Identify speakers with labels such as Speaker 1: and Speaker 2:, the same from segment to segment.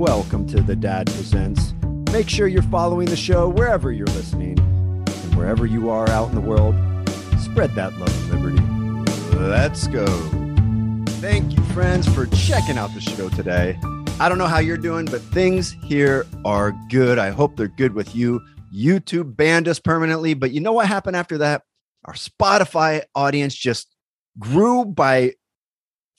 Speaker 1: Welcome to The Dad Presents. Make sure you're following the show wherever you're listening. And wherever you are out in the world, spread that love and liberty. Let's go. Thank you, friends, for checking out the show today. I don't know how you're doing, but things here are good. I hope they're good with you. YouTube banned us permanently, but you know what happened after that? Our Spotify audience just grew by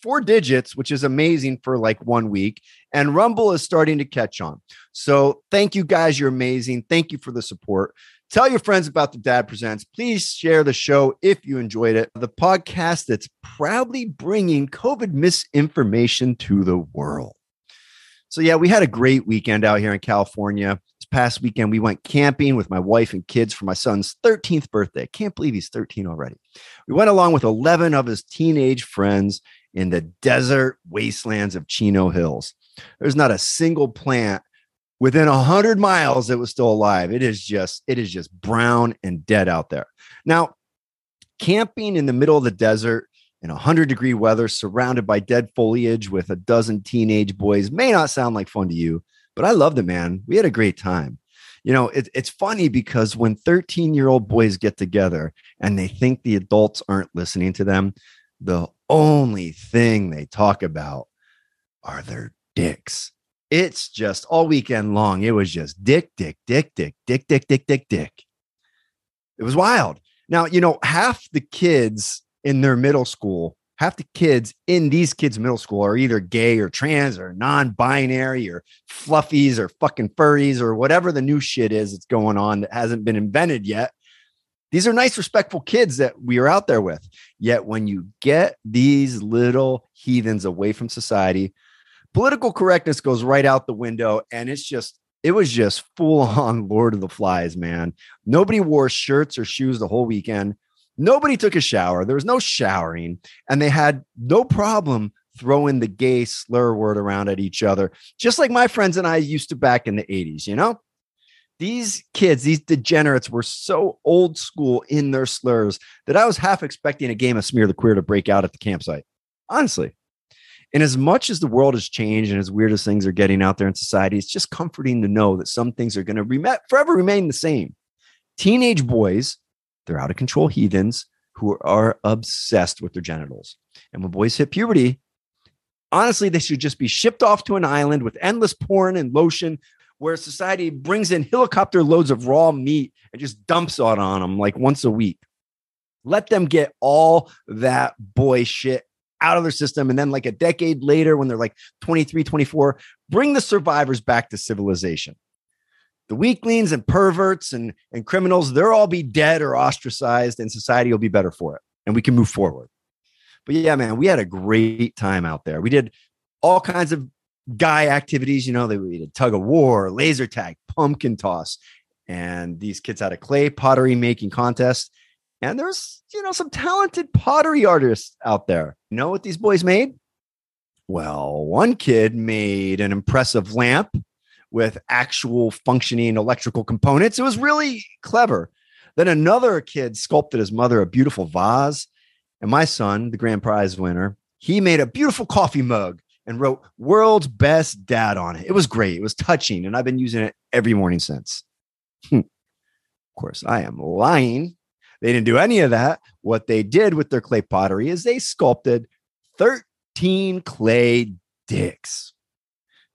Speaker 1: four digits, which is amazing for like one week. And Rumble is starting to catch on. So thank you guys. You're amazing. Thank you for the support. Tell your friends about the Dad Presents. Please share the show if you enjoyed it. The podcast that's proudly bringing COVID misinformation to the world. So, yeah, we had a great weekend out here in California. This past weekend, we went camping with my wife and kids for my son's 13th birthday. Can't believe he's 13 already. We went along with 11 of his teenage friends in the desert wastelands of Chino Hills. There's not a single plant within a hundred miles that was still alive. It is just, it is just brown and dead out there. Now, camping in the middle of the desert in 100 degree weather, surrounded by dead foliage with a dozen teenage boys may not sound like fun to you, but I loved it, man. We had a great time. You know, it, it's funny because when 13 year old boys get together and they think the adults aren't listening to them, the only thing they talk about are their dicks. It's just all weekend long. It was just dick, dick, dick, dick, dick, dick, dick, dick, dick. It was wild. Now, you know, half the kids in their middle school, half the kids in these kids' middle school are either gay or trans or non binary or fluffies or fucking furries or whatever the new shit is that's going on that hasn't been invented yet. These are nice, respectful kids that we are out there with. Yet when you get these little heathens away from society, political correctness goes right out the window. And it's just, it was just full on Lord of the Flies, man. Nobody wore shirts or shoes the whole weekend. Nobody took a shower. There was no showering. And they had no problem throwing the gay slur word around at each other, just like my friends and I used to back in the 80s, you know? these kids, these degenerates were so old school in their slurs that I was half expecting a game of Smear the Queer to break out at the campsite. Honestly. And as much as the world has changed and as weird as things are getting out there in society, it's just comforting to know that some things are going to rem- forever remain the same. Teenage boys, they're out of control heathens who are obsessed with their genitals. And when boys hit puberty, honestly, they should just be shipped off to an island with endless porn and lotion where society brings in helicopter loads of raw meat and just dumps it on them like once a week. Let them get all that boy shit out of their system. And then, like a decade later, when they're like 23, 24, bring the survivors back to civilization. The weaklings and perverts and, and criminals, they'll all be dead or ostracized, and society will be better for it. And we can move forward. But yeah, man, we had a great time out there. We did all kinds of guy activities. You know, they we did tug of war, laser tag, pumpkin toss, and these kids had a clay pottery making contest. And there's, you know, some talented pottery artists out there. You know what these boys made? Well, one kid made an impressive lamp with actual functioning electrical components. It was really clever. Then another kid sculpted his mother a beautiful vase. And my son, the grand prize winner, he made a beautiful coffee mug and wrote world's best dad on it. It was great. It was touching. And I've been using it every morning since. Hmm. of course, I am lying. They didn't do any of that. What they did with their clay pottery is they sculpted 13 clay dicks.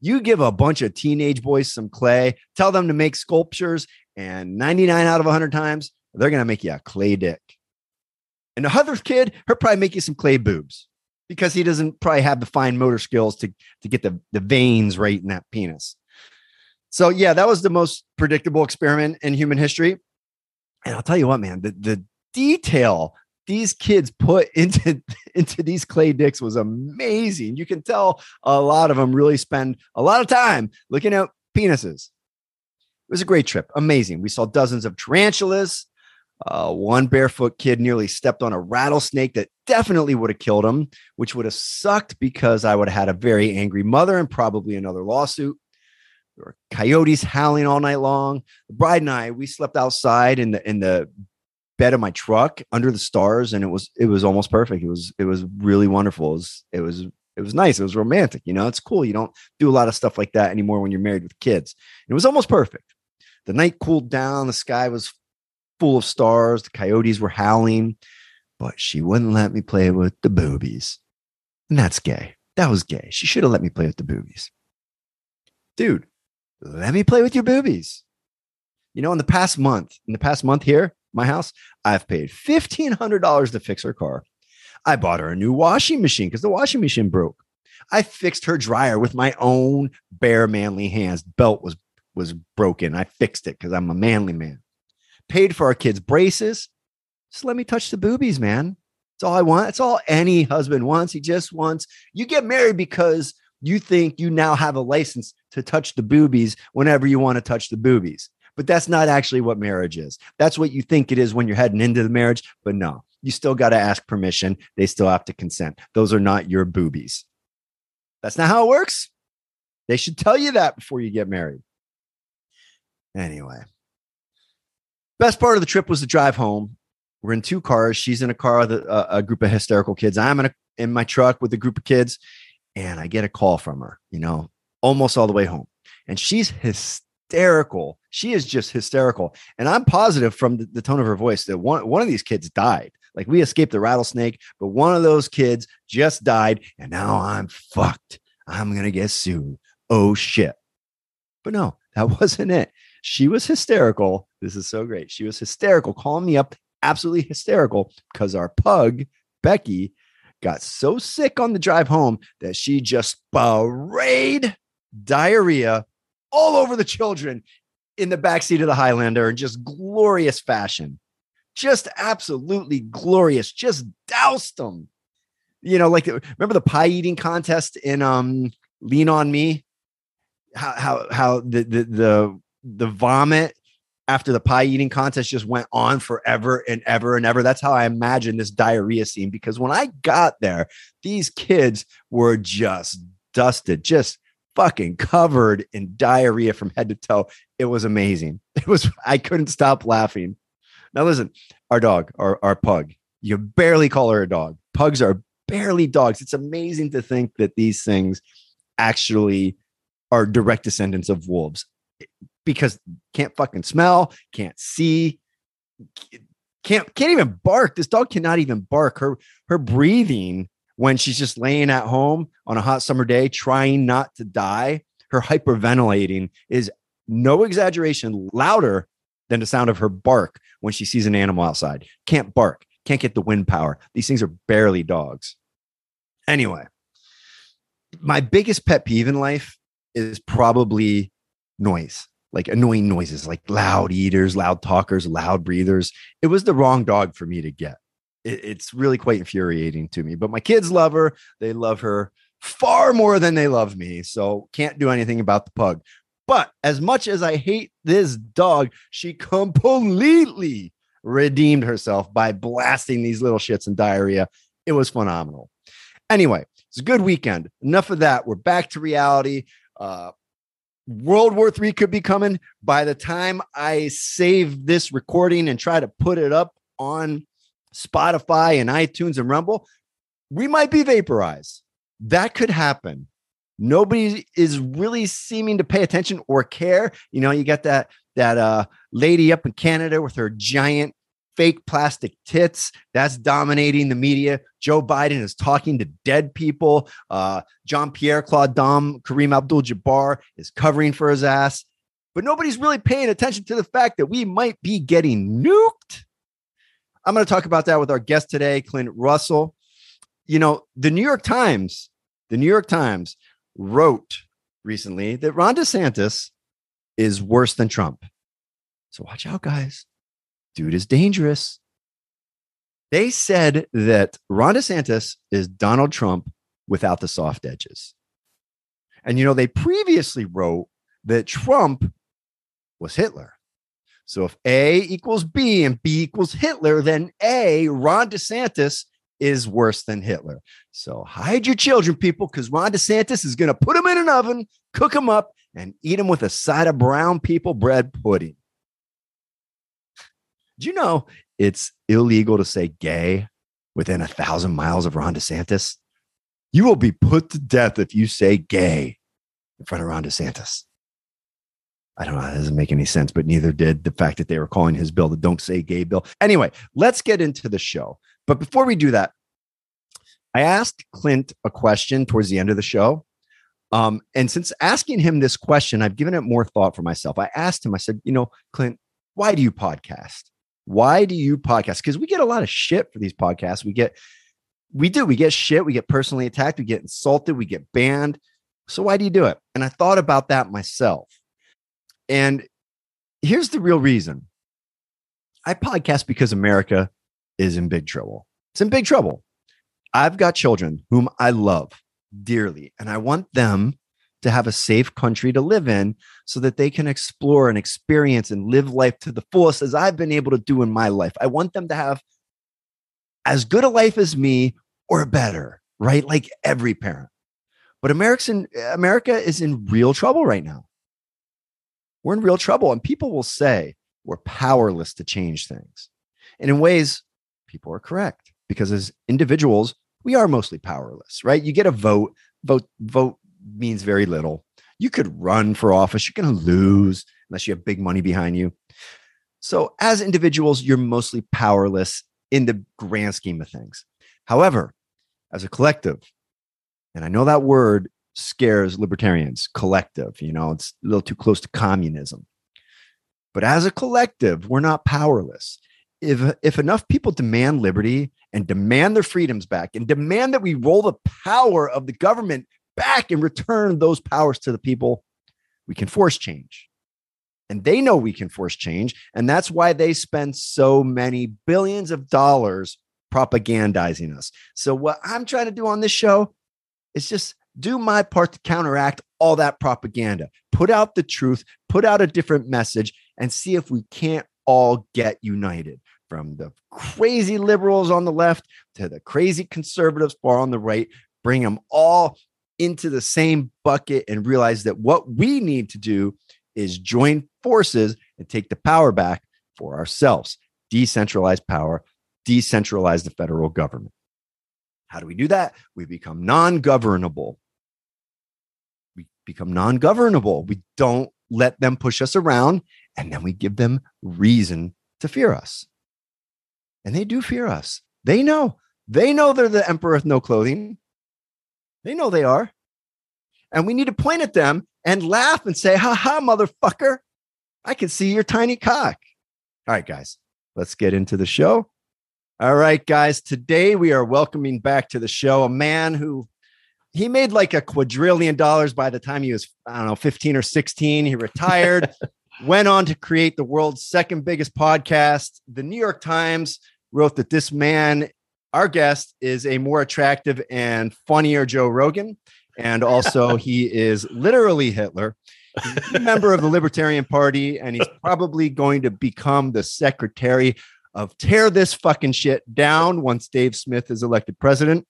Speaker 1: You give a bunch of teenage boys some clay, tell them to make sculptures, and 99 out of 100 times, they're going to make you a clay dick. And the other kid, he'll probably make you some clay boobs because he doesn't probably have the fine motor skills to to get the the veins right in that penis. So yeah, that was the most predictable experiment in human history. And I'll tell you what, man, the the detail these kids put into into these clay dicks was amazing. You can tell a lot of them really spend a lot of time looking at penises. It was a great trip, amazing. We saw dozens of tarantulas, uh, one barefoot kid nearly stepped on a rattlesnake that definitely would have killed him, which would have sucked because I would have had a very angry mother and probably another lawsuit. There were coyotes howling all night long. The bride and I, we slept outside in the in the bed of my truck under the stars, and it was it was almost perfect. It was it was really wonderful. It was, it was It was nice. It was romantic. You know, it's cool. You don't do a lot of stuff like that anymore when you're married with kids. It was almost perfect. The night cooled down. The sky was full of stars. The coyotes were howling, but she wouldn't let me play with the boobies. And that's gay. That was gay. She should have let me play with the boobies. Dude, let me play with your boobies. You know, in the past month, in the past month here, my house, I've paid $1,500 to fix her car. I bought her a new washing machine because the washing machine broke. I fixed her dryer with my own bare manly hands. Belt was was broken. I fixed it because I'm a manly man. Paid for our kids' braces. Just let me touch the boobies, man. That's all I want. That's all any husband wants. He just wants you get married because you think you now have a license to touch the boobies whenever you want to touch the boobies. But that's not actually what marriage is. That's what you think it is when you're heading into the marriage. But no, you still got to ask permission. They still have to consent. Those are not your boobies. That's not how it works. They should tell you that before you get married. Anyway, best part of the trip was the drive home. We're in two cars. She's in a car with a, a group of hysterical kids. I'm in, a, in my truck with a group of kids, and I get a call from her, you know, almost all the way home. And she's hysterical. She is just hysterical. And I'm positive from the, the tone of her voice that one, one of these kids died. Like we escaped the rattlesnake, but one of those kids just died. And now I'm fucked. I'm going to get sued. Oh shit. But no, that wasn't it. She was hysterical. This is so great. She was hysterical, calling me up, absolutely hysterical because our pug, Becky, got so sick on the drive home that she just sprayed diarrhea all over the children in the backseat of the Highlander in just glorious fashion. Just absolutely glorious. Just doused them. You know, like remember the pie eating contest in um Lean on Me? How how how the the the the vomit after the pie eating contest just went on forever and ever and ever. That's how I imagine this diarrhea scene because when I got there, these kids were just dusted, just fucking covered in diarrhea from head to toe. It was amazing. It was, I couldn't stop laughing. Now, listen, our dog, our, our pug, you barely call her a dog. Pugs are barely dogs. It's amazing to think that these things actually are direct descendants of wolves because can't fucking smell, can't see, can't can't even bark. This dog cannot even bark. Her her breathing when she's just laying at home on a hot summer day trying not to die, her hyperventilating is no exaggeration louder than the sound of her bark when she sees an animal outside. Can't bark, can't get the wind power. These things are barely dogs. Anyway, my biggest pet peeve in life is probably noise like annoying noises, like loud eaters, loud talkers, loud breathers. It was the wrong dog for me to get. It, it's really quite infuriating to me. But my kids love her. They love her far more than they love me. So can't do anything about the pug. But as much as I hate this dog, she completely redeemed herself by blasting these little shits and diarrhea. It was phenomenal. Anyway, it's a good weekend. Enough of that. We're back to reality. Uh, World War III could be coming. By the time I save this recording and try to put it up on Spotify and iTunes and Rumble, we might be vaporized. That could happen. Nobody is really seeming to pay attention or care. You know, you got that that uh, lady up in Canada with her giant fake plastic tits. That's dominating the media. Joe Biden is talking to dead people. Uh, Jean Pierre Claude Dom, Kareem Abdul Jabbar is covering for his ass. But nobody's really paying attention to the fact that we might be getting nuked. I'm going to talk about that with our guest today, Clint Russell. You know, the New York Times, the New York Times wrote recently that Ron DeSantis is worse than Trump. So watch out, guys dude is dangerous. They said that Ron DeSantis is Donald Trump without the soft edges. And, you know, they previously wrote that Trump was Hitler. So if A equals B and B equals Hitler, then A, Ron DeSantis is worse than Hitler. So hide your children, people, because Ron DeSantis is going to put them in an oven, cook them up, and eat them with a side of brown people bread pudding. Do you know it's illegal to say gay within a thousand miles of Ron DeSantis? You will be put to death if you say gay in front of Ron DeSantis. I don't know. That doesn't make any sense, but neither did the fact that they were calling his bill the Don't Say Gay bill. Anyway, let's get into the show. But before we do that, I asked Clint a question towards the end of the show. Um, and since asking him this question, I've given it more thought for myself. I asked him, I said, you know, Clint, why do you podcast? Why do you podcast? Because we get a lot of shit for these podcasts. We get, we do, we get shit, we get personally attacked, we get insulted, we get banned. So why do you do it? And I thought about that myself. And here's the real reason I podcast because America is in big trouble. It's in big trouble. I've got children whom I love dearly, and I want them to have a safe country to live in so that they can explore and experience and live life to the fullest as I've been able to do in my life. I want them to have as good a life as me or better, right? Like every parent. But America is in real trouble right now we're in real trouble. And people will say we're powerless to change things. And in ways, people are correct because as individuals, we are mostly powerless, right? You get a vote, vote, vote means very little. You could run for office, you're going to lose unless you have big money behind you. So, as individuals, you're mostly powerless in the grand scheme of things. However, as a collective, and I know that word scares libertarians, collective. You know, it's a little too close to communism. But as a collective, we're not powerless. If, if enough people demand liberty and demand their freedoms back and demand that we roll the power of the government back and return those powers to the people, we can force change. And they know we can force change. And that's why they spend so many billions of dollars propagandizing us. So, what I'm trying to do on this show is just do my part to counteract all that propaganda, put out the truth, put out a different message, and see if we can't all get united from the crazy liberals on the left to the crazy conservatives far on the right, bring them all into the same bucket and realize that what we need to do is join forces and take the power back for ourselves. Decentralize power, decentralize the federal government. How do we do that? We become non governable We become non governable. We don't let them push us around, and then we give them reason to fear us. And they do fear us. They know. They know they're the emperor with no clothing. They know they are. And we need to point at them and laugh and say, ha ha, motherfucker. I can see your tiny cock. All right, guys, let's get into the show. All right, guys, today we are welcoming back to the show a man who he made like a quadrillion dollars by the time he was, I don't know, 15 or 16. He retired, went on to create the world's second biggest podcast. The New York Times wrote that this man, our guest, is a more attractive and funnier Joe Rogan. And also, he is literally Hitler. He's a member of the Libertarian Party, and he's probably going to become the secretary of tear this fucking shit down once Dave Smith is elected president.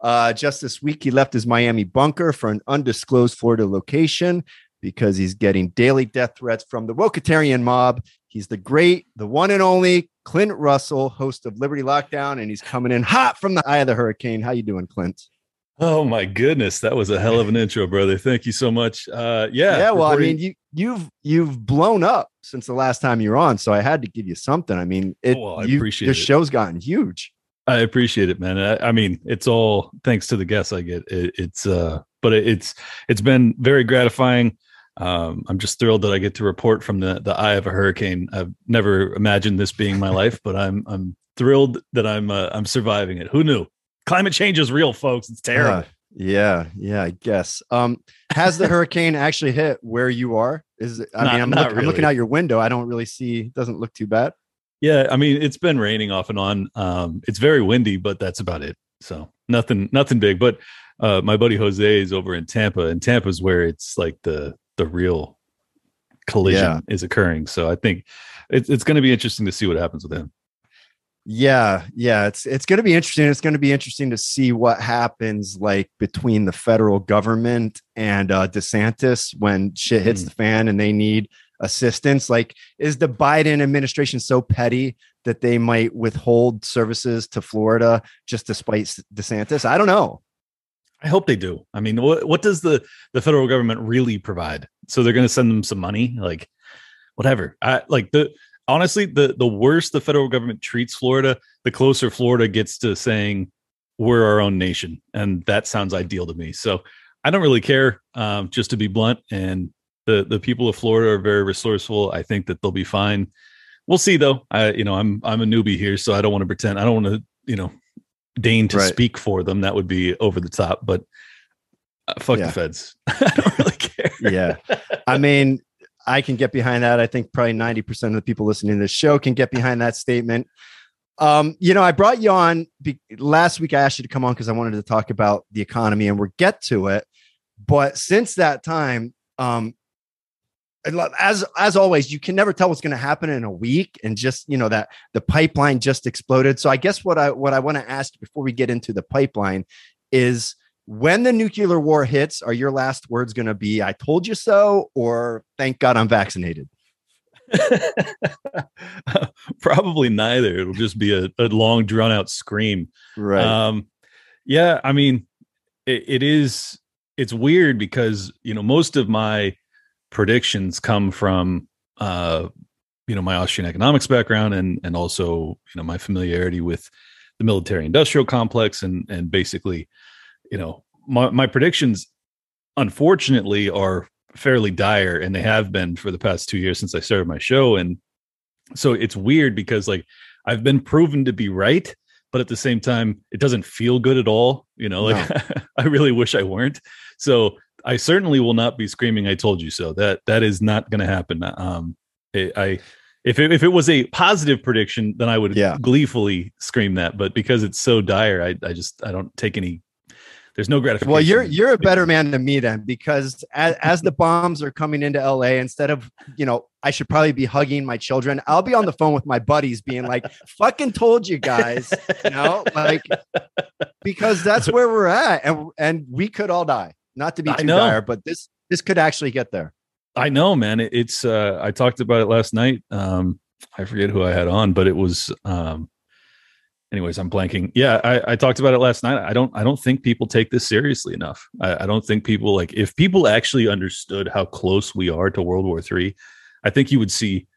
Speaker 1: Uh, just this week, he left his Miami bunker for an undisclosed Florida location because he's getting daily death threats from the Wokatarian mob. He's the great, the one and only Clint Russell, host of Liberty Lockdown, and he's coming in hot from the eye of the hurricane. How you doing, Clint?
Speaker 2: Oh my goodness, that was a hell of an intro, brother. Thank you so much. Uh, yeah,
Speaker 1: yeah. Well, I mean, you you've you've blown up since the last time you were on, so I had to give you something. I mean, it. Oh, well, I you, appreciate your it. show's gotten huge.
Speaker 2: I appreciate it, man. I, I, mean, it's all thanks to the guests I get. It, it's uh, but it, it's it's been very gratifying. Um, I'm just thrilled that I get to report from the the eye of a hurricane. I've never imagined this being my life, but I'm I'm thrilled that I'm uh, I'm surviving it. Who knew? Climate change is real, folks. It's terrible. Uh,
Speaker 1: yeah, yeah, I guess. Um, has the hurricane actually hit where you are? Is it, I not, mean, I'm, look, really. I'm looking out your window. I don't really see. Doesn't look too bad.
Speaker 2: Yeah, I mean it's been raining off and on. Um, it's very windy, but that's about it. So nothing, nothing big. But uh, my buddy Jose is over in Tampa, and Tampa's where it's like the the real collision yeah. is occurring. So I think it's it's going to be interesting to see what happens with him.
Speaker 1: Yeah, yeah, it's it's going to be interesting. It's going to be interesting to see what happens like between the federal government and uh, DeSantis when shit hits mm. the fan and they need assistance? Like, is the Biden administration so petty that they might withhold services to Florida just to spite DeSantis? I don't know.
Speaker 2: I hope they do. I mean, what what does the the federal government really provide? So they're going to send them some money, like whatever. I like the honestly the the worse the federal government treats Florida, the closer Florida gets to saying we're our own nation, and that sounds ideal to me. So I don't really care, um, just to be blunt. And the the people of Florida are very resourceful. I think that they'll be fine. We'll see, though. I you know I'm I'm a newbie here, so I don't want to pretend. I don't want to you know deign to right. speak for them. That would be over the top. But uh, fuck yeah. the feds. I don't really care.
Speaker 1: yeah, I mean, I can get behind that. I think probably ninety percent of the people listening to this show can get behind that statement. Um, you know, I brought you on be- last week. I asked you to come on because I wanted to talk about the economy, and we'll get to it. But since that time, um, as as always, you can never tell what's going to happen in a week, and just you know that the pipeline just exploded. So I guess what I what I want to ask before we get into the pipeline is when the nuclear war hits, are your last words going to be "I told you so" or "Thank God I'm vaccinated"?
Speaker 2: Probably neither. It'll just be a, a long, drawn out scream.
Speaker 1: Right. Um,
Speaker 2: yeah. I mean, it, it is. It's weird because you know most of my predictions come from uh, you know my Austrian economics background and and also you know my familiarity with the military industrial complex and and basically you know my, my predictions unfortunately are fairly dire and they have been for the past two years since I started my show and so it's weird because like I've been proven to be right but at the same time it doesn't feel good at all you know like no. I really wish I weren't so I certainly will not be screaming "I told you so." That that is not going to happen. Um, it, I if it, if it was a positive prediction, then I would yeah. gleefully scream that. But because it's so dire, I I just I don't take any. There's no gratification.
Speaker 1: Well, you're you're a better man than me then, because as, as the bombs are coming into LA, instead of you know, I should probably be hugging my children. I'll be on the phone with my buddies, being like, "Fucking told you guys," you know, like because that's where we're at, and and we could all die. Not to be too dire, but this this could actually get there.
Speaker 2: I know, man. It, it's uh I talked about it last night. Um I forget who I had on, but it was um anyways, I'm blanking. Yeah, I, I talked about it last night. I don't I don't think people take this seriously enough. I, I don't think people like if people actually understood how close we are to World War Three, I think you would see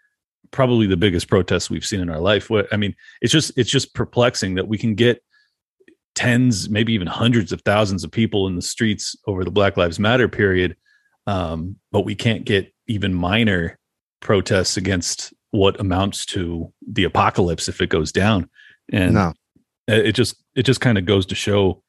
Speaker 2: probably the biggest protests we've seen in our life. What I mean, it's just it's just perplexing that we can get tens, maybe even hundreds of thousands of people in the streets over the Black Lives Matter period. Um, but we can't get even minor protests against what amounts to the apocalypse if it goes down. And no. it just it just kind of goes to show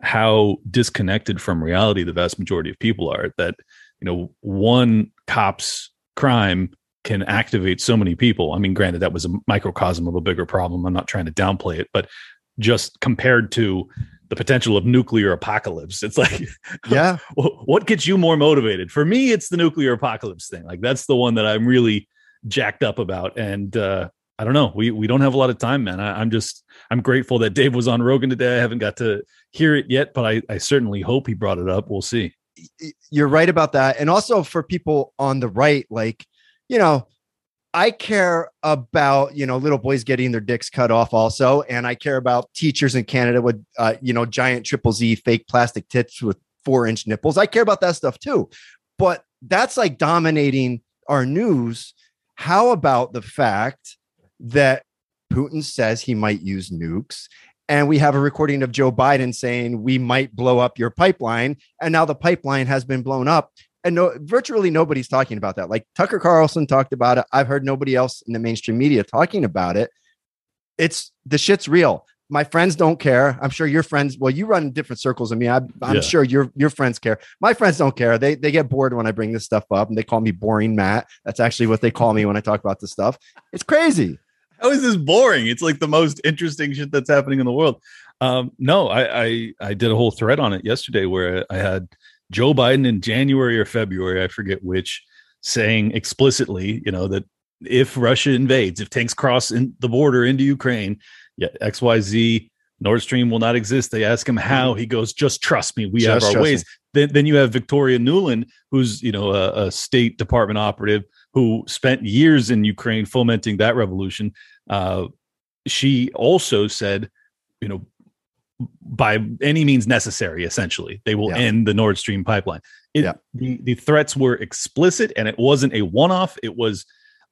Speaker 2: how disconnected from reality the vast majority of people are that you know one cop's crime can activate so many people. I mean, granted, that was a microcosm of a bigger problem. I'm not trying to downplay it, but just compared to the potential of nuclear apocalypse. It's like,
Speaker 1: yeah,
Speaker 2: what gets you more motivated? For me, it's the nuclear apocalypse thing. Like that's the one that I'm really jacked up about. And uh, I don't know, we we don't have a lot of time, man. I, am just I'm grateful that Dave was on Rogan today. I haven't got to hear it yet, but I I certainly hope he brought it up. We'll see.
Speaker 1: You're right about that, and also for people on the right, like you know I care about you know little boys getting their dicks cut off also, and I care about teachers in Canada with uh, you know giant triple Z fake plastic tits with four inch nipples. I care about that stuff too, but that's like dominating our news. How about the fact that Putin says he might use nukes? And we have a recording of Joe Biden saying we might blow up your pipeline. And now the pipeline has been blown up and no, virtually nobody's talking about that. Like Tucker Carlson talked about it. I've heard nobody else in the mainstream media talking about it. It's the shit's real. My friends don't care. I'm sure your friends. Well, you run different circles than me. I, am yeah. sure your your friends care. My friends don't care. They they get bored when I bring this stuff up, and they call me boring Matt. That's actually what they call me when I talk about this stuff. It's crazy.
Speaker 2: How is this boring? It's like the most interesting shit that's happening in the world. Um, no, I, I I did a whole thread on it yesterday where I had Joe Biden in January or February, I forget which, saying explicitly, you know, that if Russia invades, if tanks cross in the border into Ukraine, yeah, XYZ Nord Stream will not exist. They ask him how. He goes, just trust me. We just have our ways. Then, then you have Victoria Nuland, who's you know a, a, State Department operative who spent years in Ukraine fomenting that revolution. Uh, she also said, you know, by any means necessary. Essentially, they will
Speaker 1: Yeah.
Speaker 2: end the Nord Stream pipeline. It,
Speaker 1: Yeah.
Speaker 2: the the threats were explicit, and it wasn't a one off. It was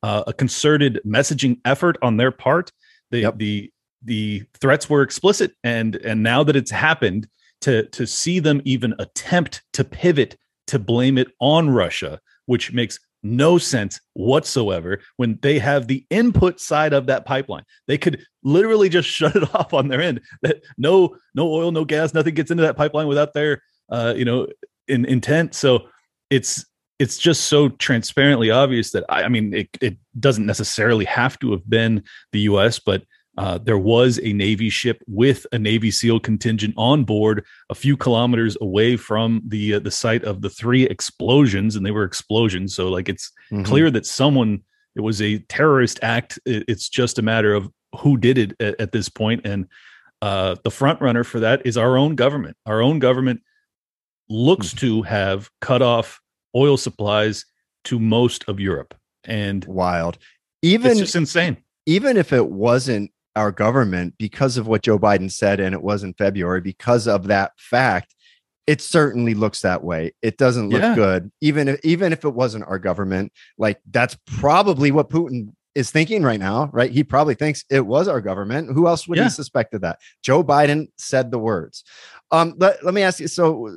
Speaker 2: uh, a concerted messaging effort on their part. The
Speaker 1: Yep.
Speaker 2: the the threats were explicit, and and now that it's happened, to to see them even attempt to pivot to blame it on Russia, which makes no sense whatsoever when they have the input side of that pipeline. They could literally just shut it off on their end. That no no oil, no gas, nothing gets into that pipeline without their uh, you know in, intent. So it's it's just so transparently obvious that I, I mean it, it doesn't necessarily have to have been the U.S., but uh, there was a Navy ship with a Navy SEAL contingent on board, a few kilometers away from the uh, the site of the three explosions, and they were explosions. So, like, it's
Speaker 1: Mhm.
Speaker 2: clear that someone it was a terrorist act. It- it's just a matter of who did it at, at this point, and uh, the front runner for that is our own government. Our own government looks to have cut off oil supplies to most of Europe, and
Speaker 1: wild.
Speaker 2: it's
Speaker 1: Even
Speaker 2: just insane.
Speaker 1: even if it wasn't our government, because of what Joe Biden said, and it was in February, because of that fact, it certainly looks that way. It doesn't look
Speaker 2: Yeah.
Speaker 1: good, even if even if it wasn't our government. Like that's probably what Putin is thinking right now, right? He probably thinks it was our government. Who else would
Speaker 2: Yeah.
Speaker 1: he suspected that? Joe Biden said the words. Um, let, let me ask you. So, uh,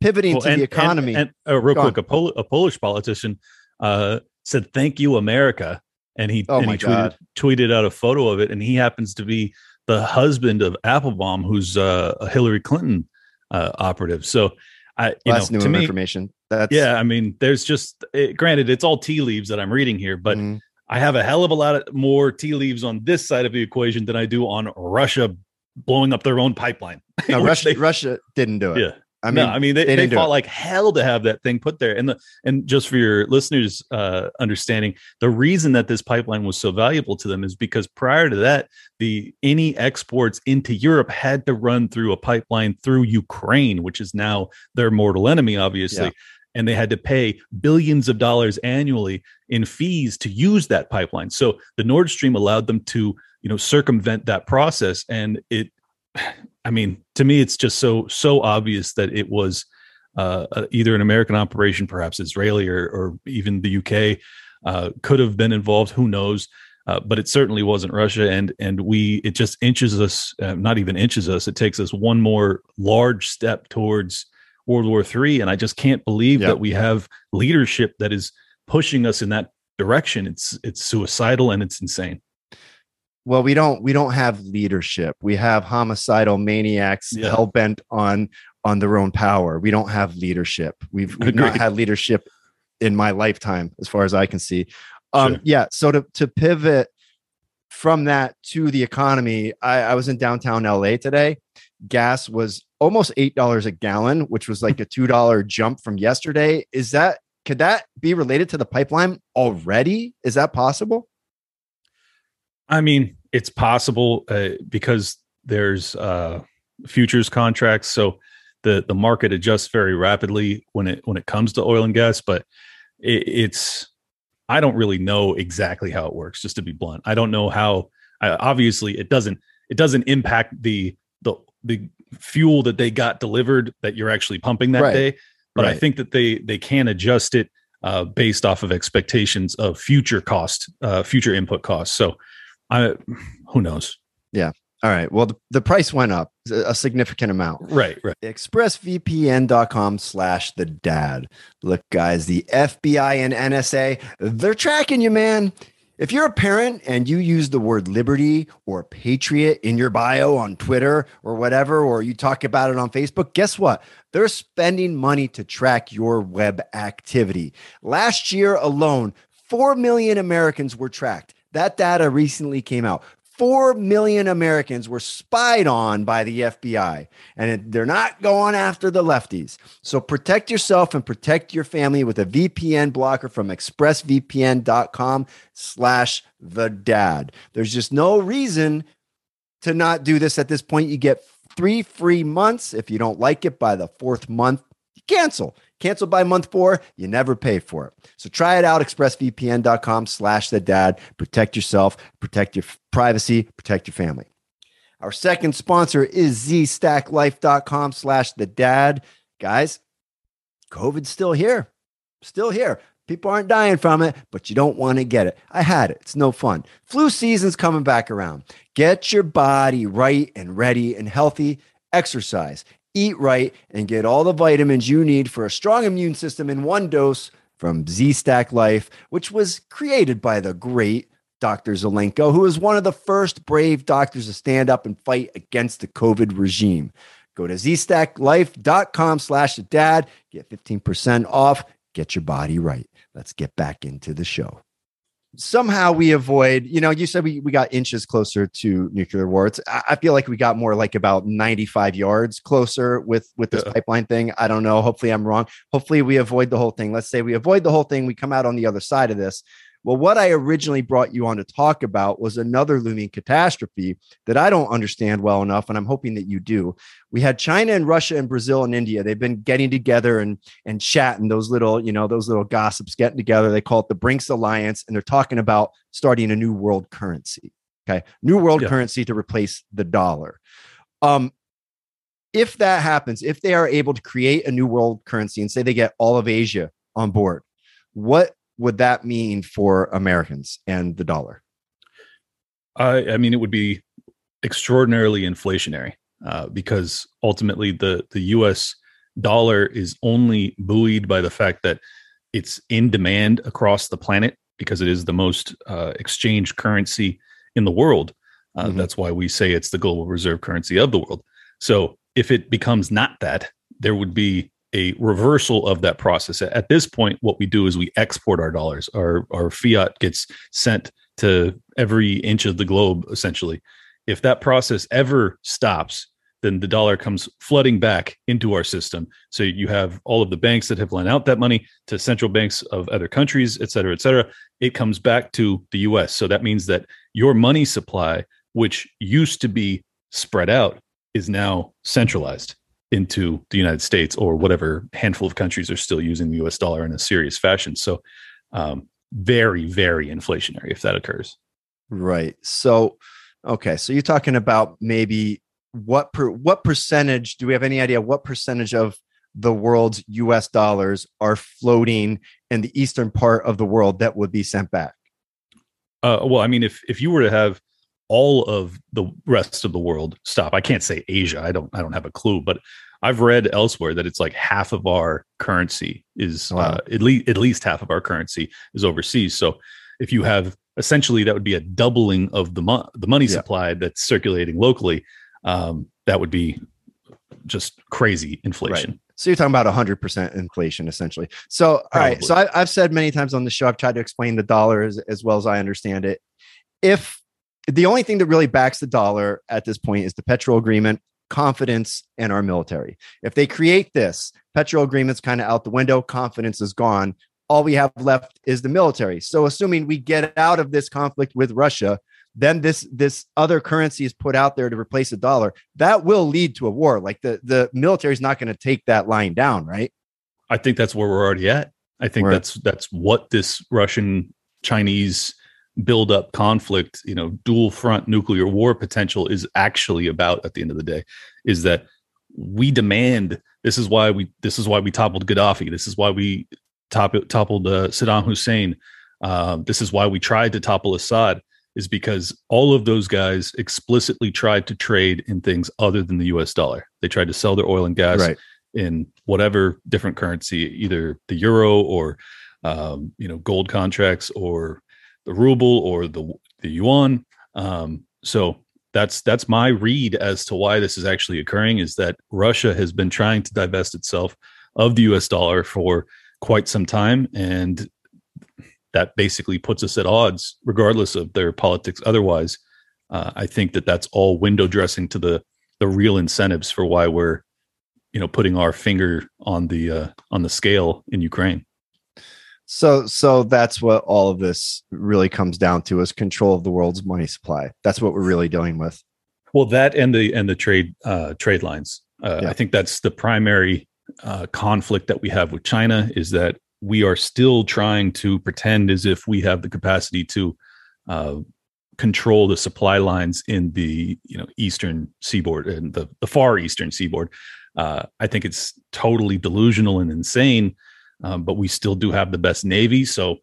Speaker 1: pivoting
Speaker 2: Well,
Speaker 1: to
Speaker 2: and-
Speaker 1: the economy,
Speaker 2: And, and, uh, real
Speaker 1: Go
Speaker 2: quick, a, Pol- a Polish politician uh, said, "Thank you, America," and he
Speaker 1: Oh
Speaker 2: and he tweeted, tweeted out a photo of it, and he happens to be the husband of Applebaum, who's uh, a Hillary Clinton uh, operative. So, I you
Speaker 1: Well, that's
Speaker 2: know,
Speaker 1: new
Speaker 2: to me,
Speaker 1: information. That's
Speaker 2: yeah, I mean, there's just it, granted, it's all tea leaves that I'm reading here, but
Speaker 1: Mhm.
Speaker 2: I have a hell of a lot of more tea leaves on this side of the equation than I do on Russia blowing up their own pipeline.
Speaker 1: no, Russia,
Speaker 2: they-
Speaker 1: Russia didn't do it.
Speaker 2: yeah.
Speaker 1: I mean,
Speaker 2: no, I mean they,
Speaker 1: they
Speaker 2: they, fought like hell to have that thing put there. And the and just for your listeners' uh, understanding, the reason that this pipeline was so valuable to them is because prior to that, the any exports into Europe had to run through a pipeline through Ukraine, which is now their mortal enemy, obviously.
Speaker 1: Yeah.
Speaker 2: And they had to pay billions of dollars annually in fees to use that pipeline. So the Nord Stream allowed them to, you know, circumvent that process. And it I mean, to me, it's just so so obvious that it was uh, uh, either an American operation, perhaps Israeli, or, or even the UK uh, could have been involved. Who knows? Uh, but it certainly wasn't Russia, and and we it just inches us, uh, not even inches us. It takes us one more large step towards World War Three, and I just can't believe
Speaker 1: Yeah.
Speaker 2: that we have leadership that is pushing us in that direction. It's it's suicidal and it's insane.
Speaker 1: Well we don't we don't have leadership. We have homicidal maniacs
Speaker 2: Yeah.
Speaker 1: hell bent on on their own power. We don't have leadership. We've, we've not had leadership in my lifetime as far as i can see. Um
Speaker 2: Sure.
Speaker 1: yeah so to to pivot from that to the economy i i was in downtown la today. Gas was almost eight dollars a gallon which was like a two dollar jump from yesterday. Is that could that be related to the pipeline already? Is that possible
Speaker 2: I mean, it's possible uh, because there's uh, futures contracts, so the the market adjusts very rapidly when it when it comes to oil and gas. But it, it's I don't really know exactly how it works. Just to be blunt, I don't know how. I, obviously, it doesn't it doesn't impact the the the fuel that they got delivered that you're actually pumping that
Speaker 1: Right.
Speaker 2: day. But I think that they they can adjust it uh, based off of expectations of future cost, uh, future input costs. So I who knows? Yeah.
Speaker 1: All right. Well, the, the price went up a significant amount.
Speaker 2: Right, right.
Speaker 1: ExpressVPN.com slash the dad. Look, guys, the FBI and NSA, they're tracking you, man. If you're a parent and you use the word liberty or patriot in your bio on Twitter or whatever, or you talk about it on Facebook, guess what? They're spending money to track your web activity. Last year alone, 4 million Americans were tracked. That data recently came out. 4 million Americans were spied on by the FBI, and they're not going after the lefties. So protect yourself and protect your family with a VPN blocker from expressvpn.com slash the dad. There's just no reason to not do this at this point. You get three free months. If you don't like it by the fourth month, cancel. Cancel by month four, you never pay for it. So try it out, expressvpn.com slash the dad. Protect yourself, protect your privacy, protect your family. Our second sponsor is zstacklife.com slash the dad. Guys, COVID's still here. Still here. People aren't dying from it, but you don't want to get it. I had it. It's no fun. Flu season's coming back around. Get your body right and ready and healthy. Exercise, eat right, and get all the vitamins you need for a strong immune system in one dose from Z Stack Life, which was created by the great Dr. Zelenko, who was one of the first brave doctors to stand up and fight against the COVID regime. Go to zstacklife.com slash dad, get 15% off, get your body right let's get back into the show. Somehow we avoid, you know, you said we, we got inches closer to nuclear war. It's, I feel like we got more like about 95 yards closer with, with this yeah. pipeline thing. I don't know. Hopefully I'm wrong. Hopefully we avoid the whole thing. Let's say we avoid the whole thing. We come out on the other side of this. Well, what I originally brought you on to talk about was another looming catastrophe that I don't understand well enough, and I'm hoping that you do. We had China and Russia and Brazil and India. They've been getting together and and chatting those little, you know, those little gossips getting together. They call it the Brinks Alliance, and they're talking about starting a new world currency. Okay, new world yeah. currency to replace the dollar. Um, if that happens, if they are able to create a new world currency and say they get all of Asia on board, what would that mean for Americans and the dollar?
Speaker 2: I, I mean, it would be extraordinarily inflationary uh, because ultimately the the U.S. dollar is only buoyed by the fact that it's in demand across the planet because it is the most uh, exchanged currency in the world. Uh, mm-hmm. That's why we say it's the global reserve currency of the world. So if it becomes not that, there would be a reversal of that process. At this point, what we do is we export our dollars. Our our fiat gets sent to every inch of the globe, essentially. If that process ever stops, then the dollar comes flooding back into our system. So you have all of the banks that have lent out that money to central banks of other countries, et cetera, et cetera. It comes back to the US. So that means that your money supply, which used to be spread out, is now centralized into the United States or whatever handful of countries are still using the US dollar in a serious fashion. So, um, very, very inflationary if that occurs.
Speaker 1: Right. So, okay. So you're talking about maybe what per, what percentage? Do we have any idea what percentage of the world's U.S. dollars are floating in the eastern part of the world that would be sent back?
Speaker 2: Uh, well, I mean, if if you were to have all of the rest of the world stop. I can't say Asia. I don't I don't have a clue, but I've read elsewhere that it's like half of our currency is wow. uh, at least at least half of our currency is overseas. So if you have essentially that would be a doubling of the mo- the money yeah. supply that's circulating locally. Um, that would be just crazy inflation. Right.
Speaker 1: So you're talking about 100% inflation essentially. So, all Probably. right. So I, have said many times on the show, I've tried to explain the dollar as, as well as I understand it. If the only thing that really backs the dollar at this point is the petrol agreement, confidence, and our military. If they create this, petrol agreement's kind of out the window, confidence is gone. All we have left is the military. So, assuming we get out of this conflict with Russia, then this this other currency is put out there to replace the dollar. That will lead to a war. Like the the military is not going to take that line down, right?
Speaker 2: I think that's where we're already at. I think that's that's what this Russian Chinese build up conflict, you know, dual front nuclear war potential is actually about at the end of the day is that we demand this is why we this is why we toppled Gaddafi. This is why we top, toppled uh, Saddam Hussein. Uh, this is why we tried to topple Assad is because all of those guys explicitly tried to trade in things other than the US dollar. They tried to sell their oil and gas right. in whatever different currency, either the euro or um, you know gold contracts or the ruble or the the yuan. Um, so that's that's my read as to why this is actually occurring is that Russia has been trying to divest itself of the US dollar for quite some time and that basically puts us at odds regardless of their politics otherwise uh, i think that that's all window dressing to the the real incentives for why we're you know putting our finger on the uh, on the scale in ukraine
Speaker 1: so so that's what all of this really comes down to is control of the world's money supply. That's what we're really dealing with.
Speaker 2: Well, that and the and the trade uh, trade lines. Uh, yeah. I think that's the primary uh, conflict that we have with China is that we are still trying to pretend as if we have the capacity to uh, control the supply lines in the you know eastern seaboard and the, the far eastern seaboard. Uh, I think it's totally delusional and insane, um, but we still do have the best navy, so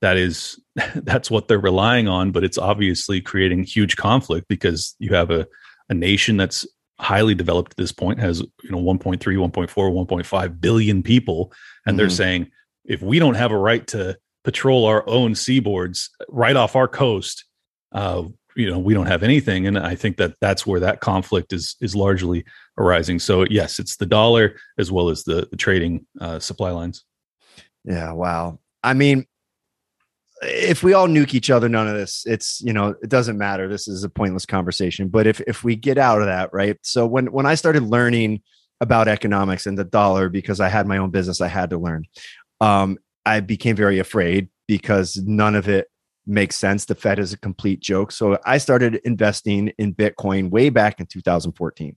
Speaker 2: that is that's what they're relying on. But it's obviously creating huge conflict because you have a a nation that's highly developed at this point has you know 1.3 1.4 1.5 billion people and mm-hmm. they're saying if we don't have a right to patrol our own seaboards right off our coast uh, you know we don't have anything and i think that that's where that conflict is is largely arising so yes it's the dollar as well as the, the trading uh, supply lines
Speaker 1: yeah wow i mean if we all nuke each other none of this it's you know it doesn't matter this is a pointless conversation but if if we get out of that right so when when i started learning about economics and the dollar because i had my own business i had to learn um i became very afraid because none of it makes sense. The Fed is a complete joke. So I started investing in Bitcoin way back in 2014.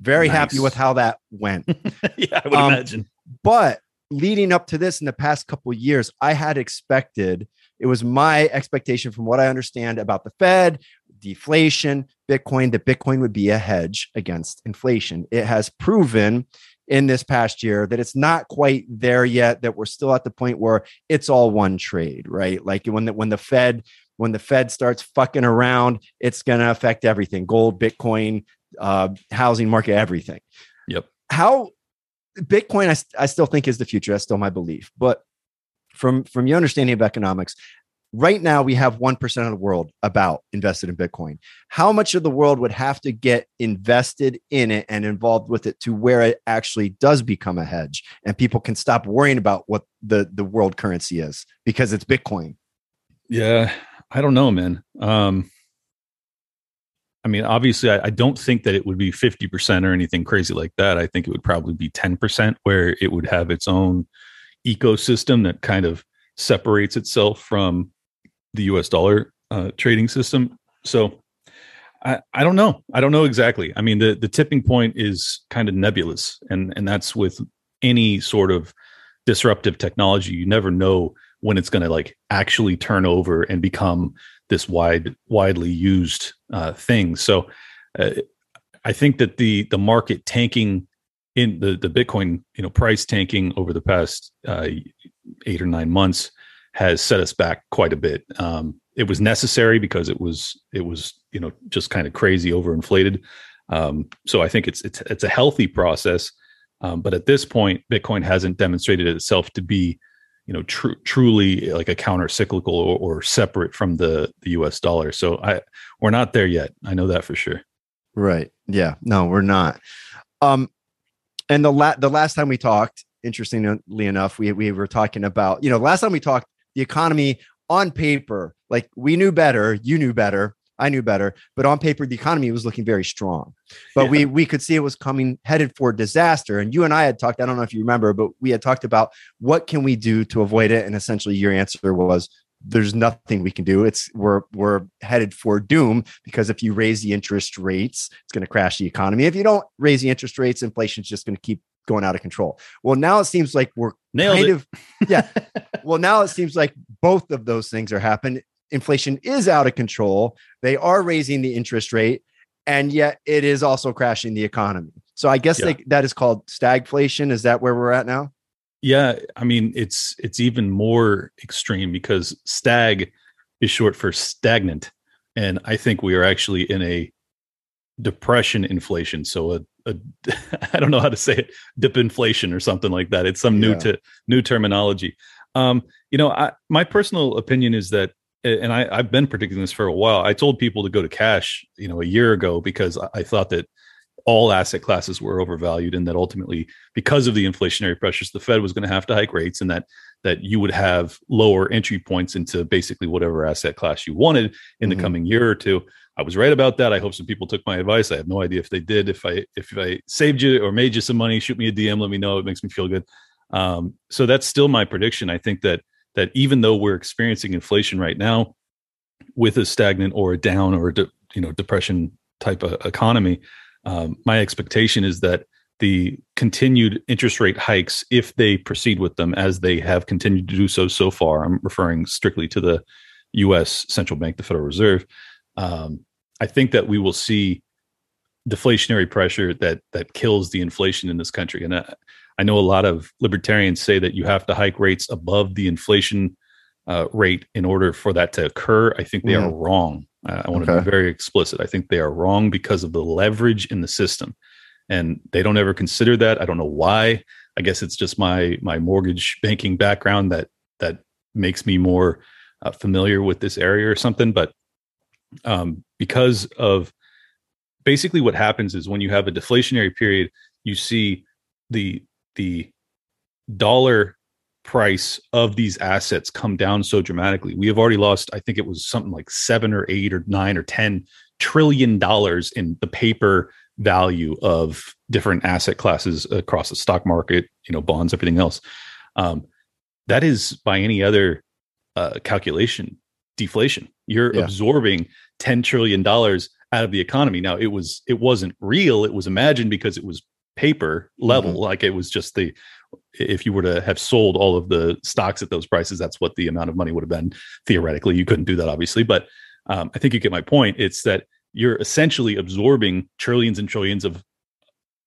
Speaker 1: Very nice. happy with how that went.
Speaker 2: yeah, I would um, imagine.
Speaker 1: But leading up to this in the past couple years, I had expected it was my expectation from what I understand about the Fed, deflation, Bitcoin, that Bitcoin would be a hedge against inflation. It has proven in this past year that it's not quite there yet that we're still at the point where it's all one trade right? Like when the when the fed when the fed starts fucking around it's going to affect everything gold bitcoin uh housing market everything.
Speaker 2: Yep.
Speaker 1: How bitcoin I, I still think is the future. That's still my belief. But from from your understanding of economics right now we have 1% of the world about invested in bitcoin. How much of the world would have to get invested in it and involved with it to where it actually does become a hedge and people can stop worrying about what the the world currency is because it's bitcoin?
Speaker 2: Yeah i don't know man. Um i mean obviously I, I don't think that it would be 50% or anything crazy like that i think it would probably be 10% where it would have its own ecosystem that kind of separates itself from the US dollar uh, trading system. So I, I don't know. I don't know exactly. I mean, the, the tipping point is kind of nebulous, and, and that's with any sort of disruptive technology. You never know when it's going to like actually turn over and become this wide, widely used uh, thing. So uh, I think that the the market tanking in the the Bitcoin you know price tanking over the past uh, eight or nine months has set us back quite a bit. Um, it was necessary because it was it was you know just kind of crazy overinflated. Um, so I think it's it's it's a healthy process, um, but at this point, Bitcoin hasn't demonstrated itself to be you know tr- truly like a counter cyclical or, or, separate from the the U.S. dollar. So I we're not there yet. I know that for sure.
Speaker 1: Right. Yeah. No, we're not. Um, and the la- the last time we talked, interestingly enough, we we were talking about you know last time we talked the economy on paper, like we knew better, you knew better, I knew better, but on paper the economy was looking very strong. But yeah. we we could see it was coming headed for disaster. And you and I had talked, I don't know if you remember, but we had talked about what can we do to avoid it and essentially your answer was there's nothing we can do. It's we're we're headed for doom because if you raise the interest rates, it's going to crash the economy. If you don't raise the interest rates, inflation's just going to keep going out of control. Well, now it seems like we're
Speaker 2: Nailed kind
Speaker 1: it. of yeah. well, now it seems like both of those things are happening. Inflation is out of control. They are raising the interest rate, and yet it is also crashing the economy. So I guess yeah. they, that is called stagflation. Is that where we're at now?
Speaker 2: Yeah, I mean it's it's even more extreme because stag is short for stagnant, and I think we are actually in a depression inflation. So a, a I don't know how to say it, dip inflation or something like that. It's some new to new terminology. Um, you know, I, my personal opinion is that, and I, I've been predicting this for a while. I told people to go to cash, you know, a year ago because I, I thought that all asset classes were overvalued and that ultimately because of the inflationary pressures the fed was going to have to hike rates and that that you would have lower entry points into basically whatever asset class you wanted in mm-hmm. the coming year or two I was right about that. I hope some people took my advice. I have no idea if they did. If I if I saved you or made you some money, shoot me a DM. Let me know. It makes me feel good. Um, so that's still my prediction. I think that that even though we're experiencing inflation right now, with a stagnant or a down or a de, you know depression type of economy, um, my expectation is that the continued interest rate hikes, if they proceed with them as they have continued to do so so far, I'm referring strictly to the U.S. central bank, the Federal Reserve um, I think that we will see deflationary pressure that that kills the inflation in this country. And I, I know a lot of libertarians say that you have to hike rates above the inflation uh, rate in order for that to occur. I think they mm. are wrong. Uh, I want okay. to be very explicit. I think they are wrong because of the leverage in the system, and they don't ever consider that. I don't know why. I guess it's just my my mortgage banking background that that makes me more uh, familiar with this area or something. But um, because of basically what happens is when you have a deflationary period, you see the the dollar price of these assets come down so dramatically. We have already lost, I think it was something like seven or eight or nine or ten trillion dollars in the paper value of different asset classes across the stock market, you know, bonds, everything else. Um, that is by any other uh, calculation deflation. You're yeah. absorbing ten trillion dollars out of the economy. Now it was it wasn't real; it was imagined because it was paper level. Mm-hmm. Like it was just the if you were to have sold all of the stocks at those prices, that's what the amount of money would have been. Theoretically, you couldn't do that, obviously, but um, I think you get my point. It's that you're essentially absorbing trillions and trillions of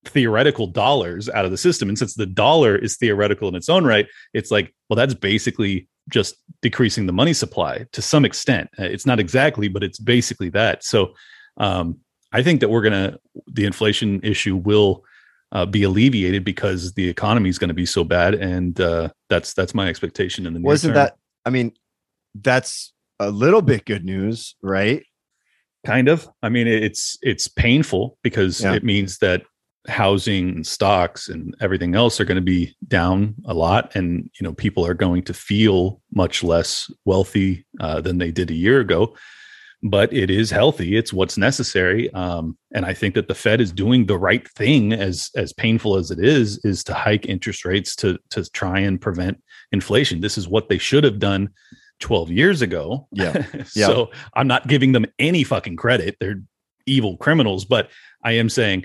Speaker 2: theoretical dollars out of the system. And since the dollar is theoretical in its own right, it's like, well, that's basically just decreasing the money supply to some extent. Uh, it's not exactly, but it's basically that. So um, I think that we're going to, the inflation issue will uh, be alleviated because the economy is going to be so bad. And uh, that's, that's my expectation in the
Speaker 1: Wasn't that, I mean, that's a little bit good news, right?
Speaker 2: Kind of. I mean, it's, it's painful because yeah. it means that housing and stocks and everything else are going to be down a lot and you know people are going to feel much less wealthy uh, than they did a year ago but it is healthy. It's what's necessary um, and i think that the fed is doing the right thing as as painful as it is is to hike interest rates to to try and prevent inflation. This is what they should have done 12 years ago.
Speaker 1: Yeah,
Speaker 2: yeah. so i'm not giving them any fucking credit. They're evil criminals but i am saying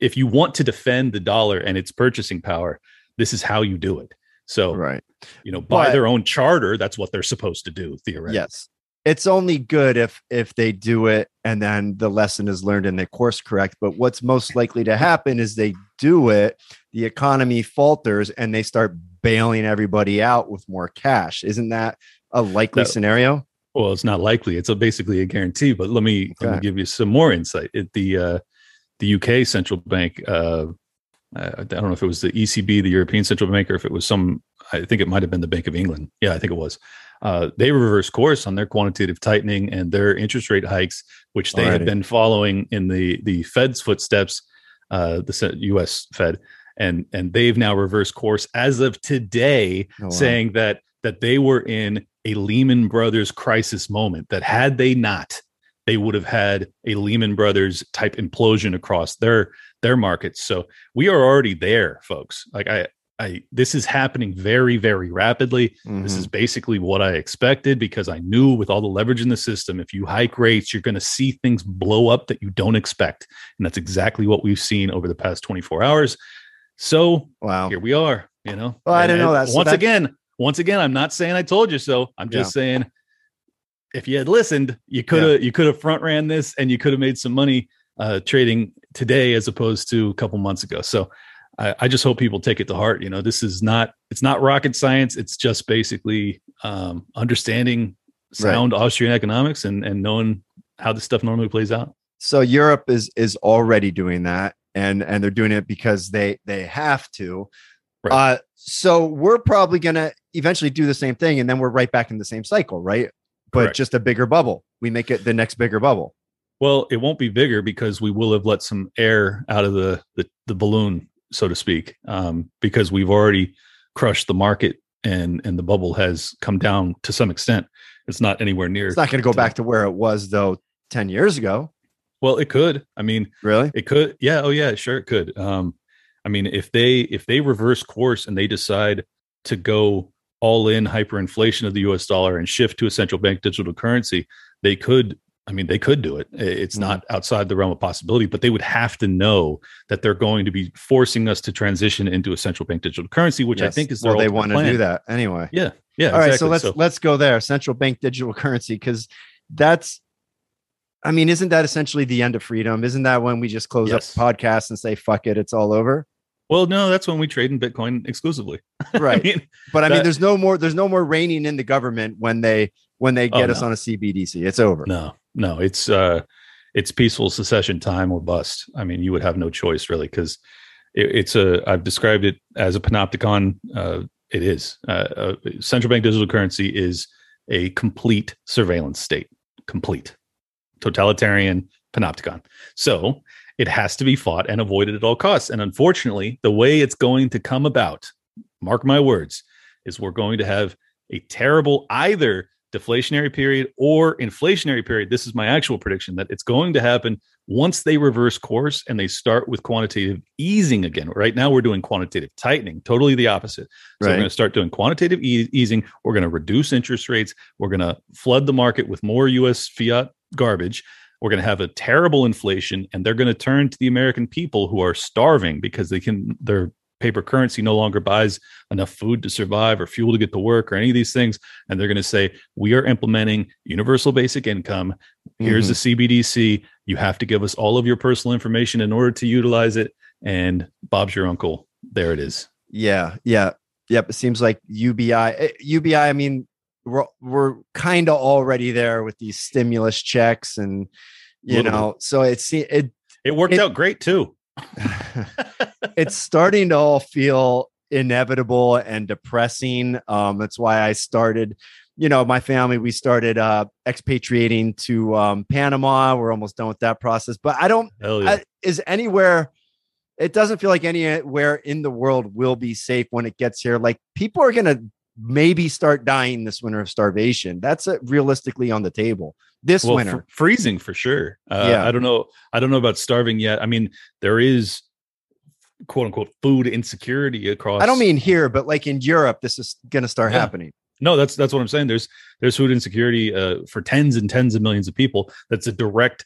Speaker 2: if you want to defend the dollar and its purchasing power, this is how you do it. So,
Speaker 1: right,
Speaker 2: you know, by but, their own charter, that's what they're supposed to do theoretically.
Speaker 1: Yes, it's only good if if they do it and then the lesson is learned and they course correct. But what's most likely to happen is they do it, the economy falters, and they start bailing everybody out with more cash. Isn't that a likely that, scenario?
Speaker 2: Well, it's not likely. It's a, basically a guarantee. But let me okay. let me give you some more insight. It, the uh, the UK central bank. Uh, I don't know if it was the ECB, the European Central Bank, or if it was some. I think it might have been the Bank of England. Yeah, I think it was. Uh, they reversed course on their quantitative tightening and their interest rate hikes, which they Alrighty. had been following in the the Fed's footsteps, uh, the U.S. Fed, and and they've now reversed course as of today, oh, wow. saying that that they were in a Lehman Brothers crisis moment. That had they not they would have had a Lehman Brothers type implosion across their their markets. So we are already there, folks. Like I I this is happening very very rapidly. Mm-hmm. This is mm-hmm. basically what I expected because I knew with all the leverage in the system if you hike rates you're going to see things blow up that you don't expect. And that's exactly what we've seen over the past 24 hours. So, wow. Here we are, you know.
Speaker 1: Well, I didn't know that.
Speaker 2: So once again, once again, I'm not saying I told you so. I'm just yeah. saying if you had listened, you could have yeah. you could have front ran this and you could have made some money uh, trading today as opposed to a couple months ago. So I, I, just hope people take it to heart. You know, this is not it's not rocket science. It's just basically um, understanding sound right. Austrian economics and and knowing how this stuff normally plays out.
Speaker 1: So Europe is is already doing that, and and they're doing it because they they have to. Right. Uh, so we're probably going to eventually do the same thing, and then we're right back in the same cycle, right? but Correct. just a bigger bubble. We make it the next bigger bubble.
Speaker 2: Well, it won't be bigger because we will have let some air out of the the, the balloon, so to speak, um, because we've already crushed the market and and the bubble has come down to some extent. It's not anywhere near.
Speaker 1: It's not going to go back to where it was though ten years ago.
Speaker 2: Well, it could. I mean,
Speaker 1: really,
Speaker 2: it could. Yeah. Oh, yeah. Sure, it could. Um, I mean, if they if they reverse course and they decide to go all in hyperinflation of the US dollar and shift to a central bank digital currency, they could I mean, they could do it. It's mm-hmm. not outside the realm of possibility, but they would have to know that they're going to be forcing us to transition into a central bank digital currency, which yes. I think is
Speaker 1: well, they want to do that anyway.
Speaker 2: Yeah, yeah.
Speaker 1: All exactly. right, so let's so, let's go there. Central bank digital currency, because that's I mean, isn't that essentially the end of freedom? Isn't that when we just close
Speaker 2: Yes.
Speaker 1: up podcasts and say fuck it, it's all over?
Speaker 2: Well, no, that's when we trade in Bitcoin exclusively.
Speaker 1: Right.
Speaker 2: I mean,
Speaker 1: but I mean, there's no more there's no more reining in the government when they when they
Speaker 2: Oh,
Speaker 1: get us
Speaker 2: no.
Speaker 1: on a CBDC. It's over.
Speaker 2: no, no, it's uh, it's peaceful secession time or bust. I mean, you would have no choice really because it, it's a. I've described it as a panopticon. Uh, it is. Uh, uh, central bank digital currency is a complete surveillance state. Complete, totalitarian panopticon. So it has to be fought and avoided at all costs. And unfortunately, the way it's going to come about, mark my words, is we're going to have a terrible either deflationary period or inflationary period. This is my actual prediction that it's going to happen once they reverse course and they start with quantitative easing again. Right now, we're doing quantitative tightening, totally the opposite. So we're going to start doing quantitative e- easing. We're going to reduce interest rates. We're going to flood the market with more US fiat garbage. We're going to have a terrible inflation, and they're going to turn to the American people who are starving because they can their paper currency no longer buys enough food to survive or fuel to get to work or any of these things. And they're going to say, We are implementing universal basic income. Here's the CBDC. You have to give us all of your personal information in order to utilize it. And Bob's your uncle. There it is.
Speaker 1: Yeah, yeah, yep. It seems like UBI, eh, UBI. I mean, we're we're kind of already there with these stimulus checks, and you
Speaker 2: Little
Speaker 1: know, so it's it.
Speaker 2: It worked
Speaker 1: It-
Speaker 2: out great too.
Speaker 1: it's starting to all feel inevitable and depressing. Um, that's why I started. You know, my family we started uh, expatriating to um, Panama. We're almost done with that process, but I don't
Speaker 2: yeah.
Speaker 1: I, is anywhere it doesn't feel like anywhere in the world will be safe when it gets here like people are going to maybe start dying this winter of starvation that's uh, realistically on the table this
Speaker 2: well,
Speaker 1: winter
Speaker 2: fr- freezing for sure. Uh,
Speaker 1: Yeah.
Speaker 2: I don't know. I don't know about starving yet. I mean, there is quote unquote food insecurity across.
Speaker 1: i don't mean here but like in europe this is going to start
Speaker 2: Yeah.
Speaker 1: happening
Speaker 2: No, that's that's what I'm saying. There's there's food insecurity uh, for tens and tens of millions of people. That's a direct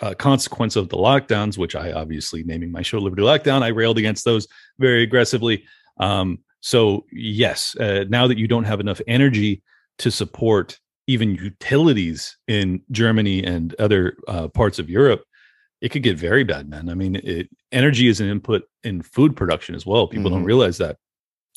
Speaker 2: uh, consequence of the lockdowns, which I obviously naming my show Liberty Lockdown. I railed against those very aggressively. Um, so yes, uh, now that you don't have enough energy to support even utilities in Germany and other uh, parts of Europe, it could get very bad, man. I mean, it, energy is an input in food production as well. People don't
Speaker 1: Mhm.
Speaker 2: realize that.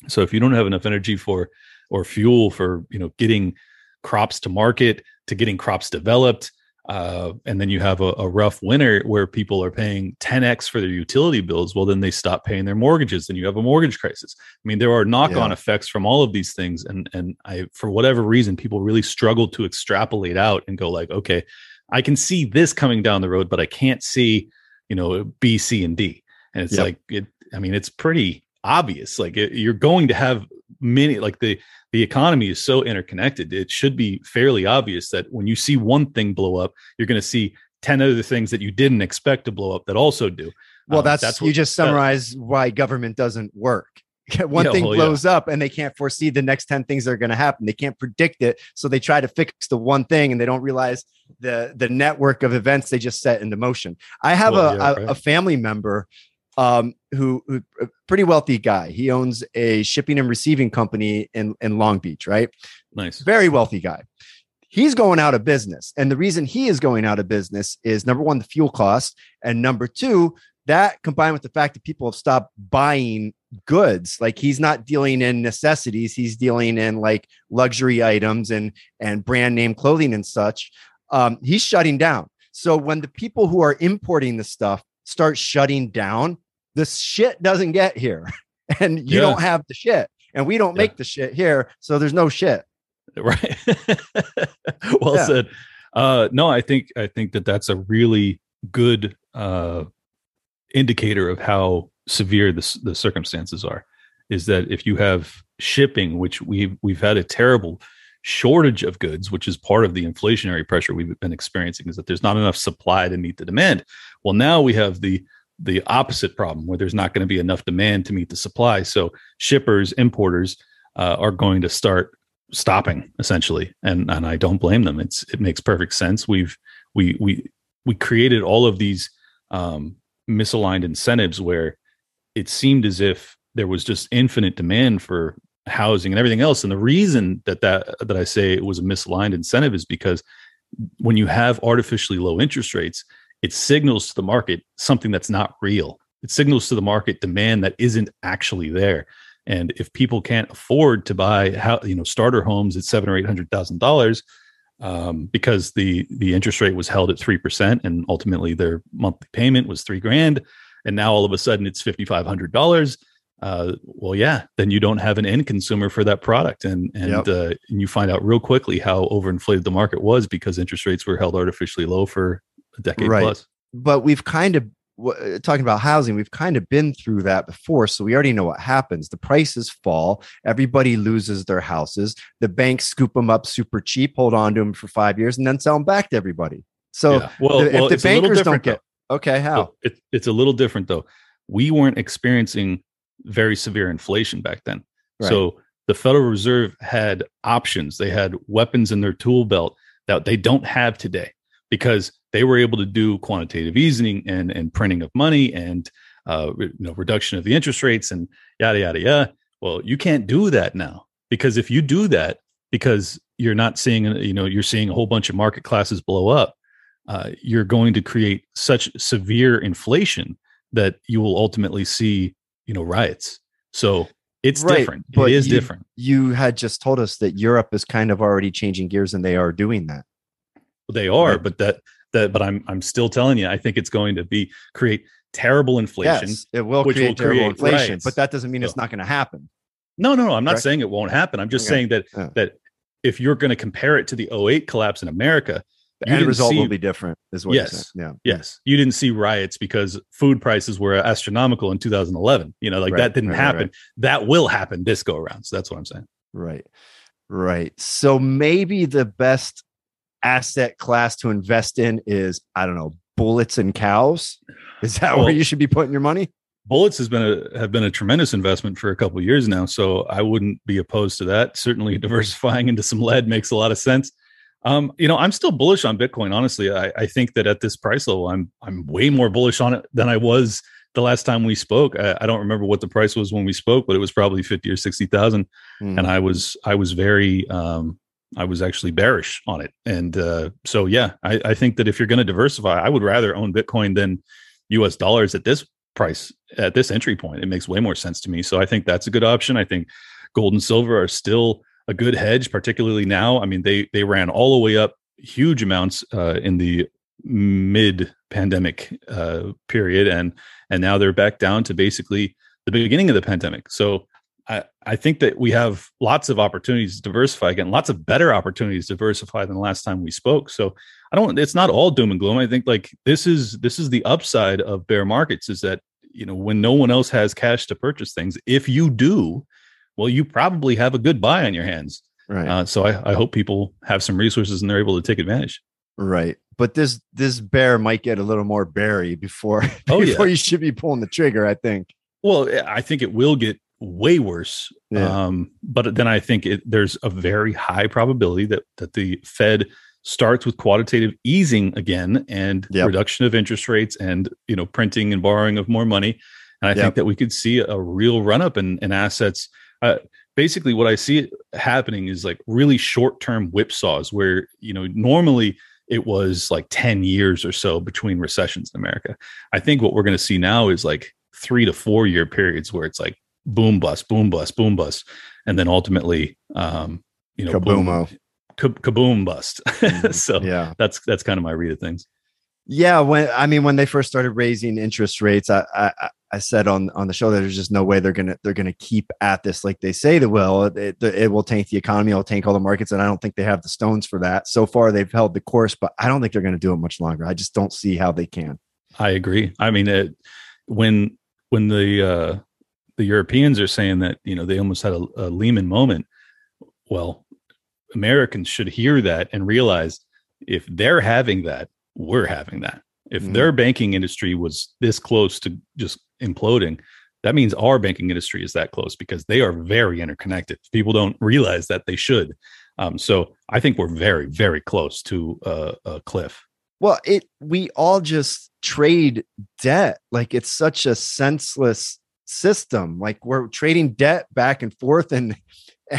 Speaker 2: So if you don't have enough energy for or fuel for you know getting crops to market to getting crops developed uh, and then you have a, a rough winter where people are paying 10x for their utility bills well then they stop paying their mortgages and you have a mortgage crisis i mean there are knock-on
Speaker 1: Yeah.
Speaker 2: effects from all of these things and and i for whatever reason people really struggle to extrapolate out and go like okay i can see this coming down the road but i can't see you know b c and d and it's
Speaker 1: Yep.
Speaker 2: like it i mean it's pretty obvious like it, you're going to have many like the the economy is so interconnected it should be fairly obvious that when you see one thing blow up you're going to see 10 other things that you didn't expect to blow up that also do
Speaker 1: well
Speaker 2: Um,
Speaker 1: that's, you
Speaker 2: what-
Speaker 1: just
Speaker 2: that-
Speaker 1: summarize why government doesn't work one
Speaker 2: Yeah,
Speaker 1: thing
Speaker 2: well, yeah.
Speaker 1: blows up and they can't foresee the next 10 things that are going to happen they can't predict it so they try to fix the one thing and they don't realize the the network of events they just set into motion i have
Speaker 2: Well,
Speaker 1: a,
Speaker 2: yeah,
Speaker 1: a,
Speaker 2: right.
Speaker 1: a family member um who, who a pretty wealthy guy he owns a shipping and receiving company in in long beach right
Speaker 2: nice
Speaker 1: very wealthy guy. He's going out of business. And the reason he is going out of business is number one, the fuel cost. And number two, that combined with the fact that people have stopped buying goods. Like he's not dealing in necessities, he's dealing in like luxury items and and brand name clothing and such. Um, he's shutting down. So when the people who are importing the stuff start shutting down, the shit doesn't get here. And you
Speaker 2: Yeah.
Speaker 1: don't have the shit. And we don't
Speaker 2: Yeah.
Speaker 1: make the shit here. So there's no shit.
Speaker 2: right well
Speaker 1: Yeah.
Speaker 2: said uh no i think i think that that's a really good uh indicator of how severe the, the circumstances are is that if you have shipping which we've we've had a terrible shortage of goods which is part of the inflationary pressure we've been experiencing is that there's not enough supply to meet the demand. Well now we have the the opposite problem where there's not going to be enough demand to meet the supply. So shippers importers uh, are going to start stopping essentially and and I don't blame them. It's it makes perfect sense. We've we we we created all of these um misaligned incentives where it seemed as if there was just infinite demand for housing and everything else and the reason that that that I say it was a misaligned incentive is because when you have artificially low interest rates, it signals to the market something that's not real. It signals to the market demand that isn't actually there. And if people can't afford to buy how you know starter homes at seven or eight hundred thousand dollars, um, because the the interest rate was held at three percent, and ultimately their monthly payment was three grand, and now all of a sudden it's fifty five hundred dollars. Uh, well, yeah, then you don't have an end consumer for that product, and and yep. uh, and you find out real quickly how overinflated the market was because interest rates were held artificially low for a decade right. plus.
Speaker 1: But we've kind of talking about housing, we've kind of been through that before. So we already know what happens. The prices fall, everybody loses their houses. The banks scoop them up super cheap, hold on to them for five years, and then sell them back to everybody. So yeah. well, the, well, if the bankers don't get, though. okay, how?
Speaker 2: It, it's a little different though. We weren't experiencing very severe inflation back then. Right. So the Federal Reserve had options, they had weapons in their tool belt that they don't have today because they were able to do quantitative easing and, and printing of money and uh, you know, reduction of the interest rates and yada, yada, yada. Well, you can't do that now because if you do that, because you're not seeing, you know, you're seeing a whole bunch of market classes blow up, uh, you're going to create such severe inflation that you will ultimately see, you know, riots. So it's right, different. But it is
Speaker 1: you,
Speaker 2: different.
Speaker 1: You had just told us that Europe is kind of already changing gears and they are doing that.
Speaker 2: They are, right. but that that but I'm I'm still telling you, I think it's going to be create terrible inflation.
Speaker 1: Yes, it will create will terrible create inflation, riots. but that doesn't mean so, it's not going to happen.
Speaker 2: No, no, no. I'm not Correct? saying it won't happen. I'm just okay. saying that yeah. that if you're going to compare it to the 08 collapse in America,
Speaker 1: the end result see, will be different. Is what
Speaker 2: yes, Yeah. Yes. You didn't see riots because food prices were astronomical in 2011. You know, like right, that didn't right, happen. Right. That will happen this go around. So that's what I'm saying.
Speaker 1: Right. Right. So maybe the best asset class to invest in is I don't know bullets and cows. Is that well, where you should be putting your money?
Speaker 2: Bullets has been a have been a tremendous investment for a couple years now, so I wouldn't be opposed to that. Certainly, diversifying into some lead makes a lot of sense. Um, you know, I'm still bullish on Bitcoin. Honestly, I, I think that at this price level, I'm I'm way more bullish on it than I was the last time we spoke. I, I don't remember what the price was when we spoke, but it was probably fifty or sixty thousand, mm. and I was I was very um, I was actually bearish on it. And uh, so, yeah, I, I, think that if you're going to diversify, I would rather own Bitcoin than US dollars at this price, at this entry point. It makes way more sense to me. So I think that's a good option. I think gold and silver are still a good hedge, particularly now. I mean, they they ran all the way up huge amounts uh, in the mid pandemic uh, period, and and now they're back down to basically the beginning of the pandemic. So I, I think that we have lots of opportunities to diversify again, lots of better opportunities to diversify than the last time we spoke. So I don't it's not all doom and gloom. I think like this is this is the upside of bear markets is that you know when no one else has cash to purchase things, if you do, well, you probably have a good buy on your hands. Right. Uh, so I, I hope people have some resources and they're able to take advantage.
Speaker 1: Right. But this this bear might get a little more berry before oh, before yeah. you should be pulling the trigger, I think.
Speaker 2: Well, I think it will get way worse. Yeah. Um, but then I think it, there's a very high probability that that the Fed starts with quantitative easing again and yep. reduction of interest rates and you know printing and borrowing of more money. And I yep. think that we could see a real run up in, in assets. Uh, basically, what I see happening is like really short term whipsaws where you know normally it was like 10 years or so between recessions in America. I think what we're going to see now is like three to four year periods where it's like boom bust, boom bust, boom bust, and then ultimately, um, you know,
Speaker 1: kaboomo,
Speaker 2: boom, kaboom bust. Mm-hmm. so yeah, that's that's kind of my read of things.
Speaker 1: Yeah, when I mean when they first started raising interest rates, I I, I said on on the show that there's just no way they're gonna they're gonna keep at this like they say they will. It, it, will tank the economy, it'll tank all the markets, and I don't think they have the stones for that. So far, they've held the course, but I don't think they're to do it much longer. I just don't see how they can.
Speaker 2: I agree. I mean, it, when when the uh, the Europeans are saying that you know they almost had a, a Lehman moment. Well, Americans should hear that and realize if they're having that, we're having that. If mm-hmm. their banking industry was this close to just imploding, that means our banking industry is that close because they are very interconnected. People don't realize that they should. Um, so I think we're very, very close to a, a cliff.
Speaker 1: Well, it we all just trade debt like it's such a senseless system. Like we're trading debt back and forth and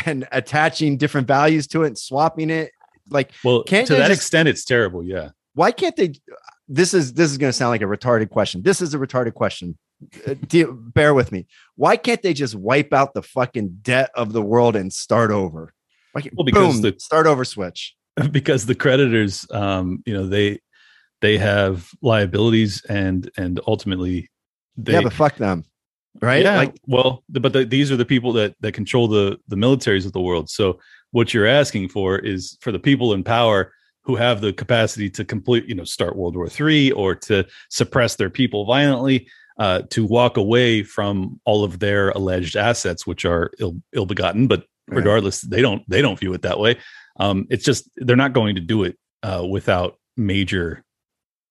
Speaker 1: and attaching different values to it and swapping it. like
Speaker 2: well
Speaker 1: Can't
Speaker 2: to that
Speaker 1: just-
Speaker 2: extent it's terrible yeah
Speaker 1: why can't they this is this is going to sound like a retarded question. This is a retarded question. Uh, deal- bear with me. Why can't they just wipe out the fucking debt of the world and start over? Can't,
Speaker 2: Well, because
Speaker 1: boom,
Speaker 2: the-
Speaker 1: start over switch.
Speaker 2: Because the creditors um you know they they have liabilities and and ultimately they
Speaker 1: yeah but fuck them right?
Speaker 2: Yeah,
Speaker 1: like
Speaker 2: well, the, but the, these are the people that that control the the militaries of the world. So what you're asking for is for the people in power who have the capacity to complete, you know, start World War Three or to suppress their people violently, uh, to walk away from all of their alleged assets, which are ill ill begotten. But regardless, they don't they don't view it that way. Um, it's just they're not going to do it uh, without major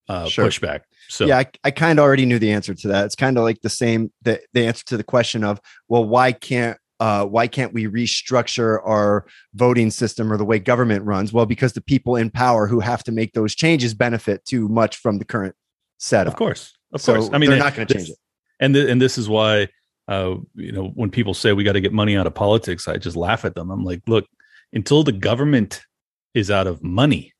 Speaker 2: uh,
Speaker 1: Sure.
Speaker 2: pushback. So
Speaker 1: yeah i, I kind of already knew the answer to that it's kind of like the same the, the answer to the question of well why can't uh, why can't we restructure our voting system or the way government runs? Well because the people in power who have to make those changes benefit too much from the current setup.
Speaker 2: Of course, of
Speaker 1: so
Speaker 2: course. I mean,
Speaker 1: they're not going to change it.
Speaker 2: and th- and this is why uh you know when people say we got to get money out of politics i just laugh at them. I'm like look until the government is out of money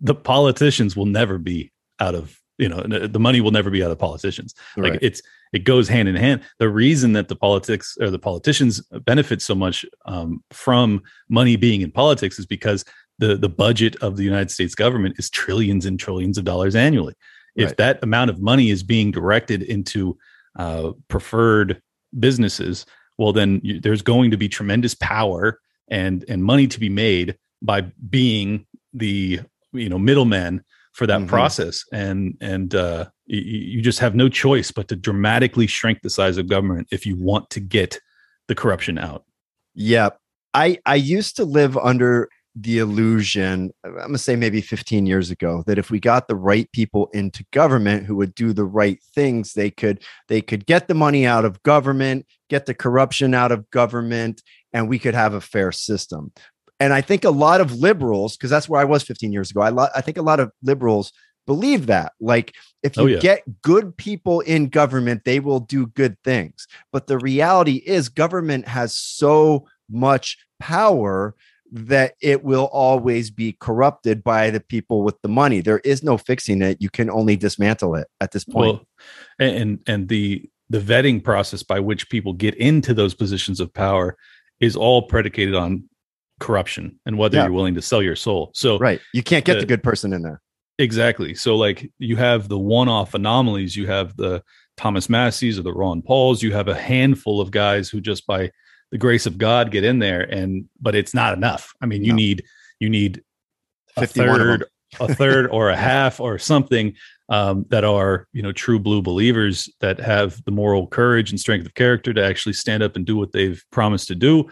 Speaker 2: the politicians will never be out of you know the money will never be out of politicians. Like
Speaker 1: Right.
Speaker 2: it's it goes hand in hand the reason that the politics or the politicians benefit so much um, from money being in politics is because the the budget of the united states government is trillions and trillions of dollars annually if
Speaker 1: Right.
Speaker 2: that amount of money is being directed into uh, preferred businesses well then you, there's going to be tremendous power and and money to be made by being the you know middleman for that
Speaker 1: Mhm.
Speaker 2: process and and uh you, you just have no choice but to dramatically shrink the size of government if you want to get the corruption out
Speaker 1: Yeah. I I used to live under the illusion, I'm going to say maybe 15 years ago, that if we got the right people into government who would do the right things, they could they could get the money out of government, get the corruption out of government, and we could have a fair system. And I think a lot of liberals, because that's where I was 15 years ago, I, lo- I think a lot of liberals believe that. Like, if oh, you
Speaker 2: Oh, yeah.
Speaker 1: get good people in government, they will do good things. But the reality is, government has so much power that it will always be corrupted by the people with the money. There is no fixing it. You can only dismantle it at this point.
Speaker 2: well and and the the vetting process by which people get into those positions of power is all predicated on corruption and whether
Speaker 1: Yeah.
Speaker 2: you're willing to sell your soul so
Speaker 1: right. You can't get
Speaker 2: the-
Speaker 1: the good person in there.
Speaker 2: Exactly. So like you have the one-off anomalies, you have the Thomas Massies or the Ron Pauls, you have a handful of guys who just by the grace of God get in there and but it's not enough. I mean, you
Speaker 1: No.
Speaker 2: need you need a
Speaker 1: 51 of them.
Speaker 2: third, a third or a half or something um, that are, you know, true blue believers that have the moral courage and strength of character to actually stand up and do what they've promised to do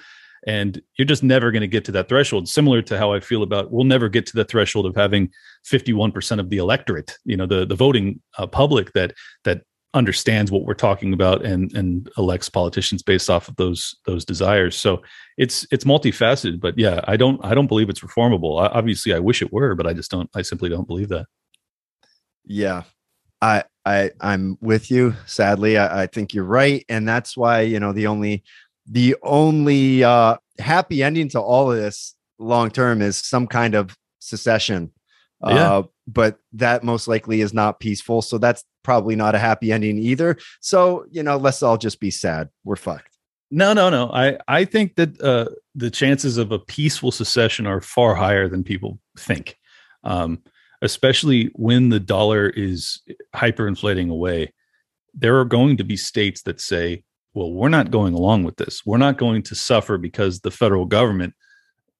Speaker 2: and you're just never going to get to that threshold similar to how i feel about we'll never get to the threshold of having 51% of the electorate you know the the voting uh, public that that understands what we're talking about and and elects politicians based off of those those desires so it's it's multifaceted but yeah i don't i don't believe it's reformable I, obviously i wish it were but i just don't i simply don't believe that
Speaker 1: Yeah. I I I'm with you. Sadly, I, I think you're right. And that's why, you know, the only the only uh happy ending to all of this long term is some kind of secession.
Speaker 2: Yeah.
Speaker 1: Uh, but that most likely is not peaceful. So that's probably not a happy ending either. So, you know, let's all just be sad. We're fucked.
Speaker 2: No, no, no. I I think that uh, the chances of a peaceful secession are far higher than people think, um, especially when the dollar is hyperinflating away. There are going to be states that say, "Well, we're not going along with this. We're not going to suffer because the federal government,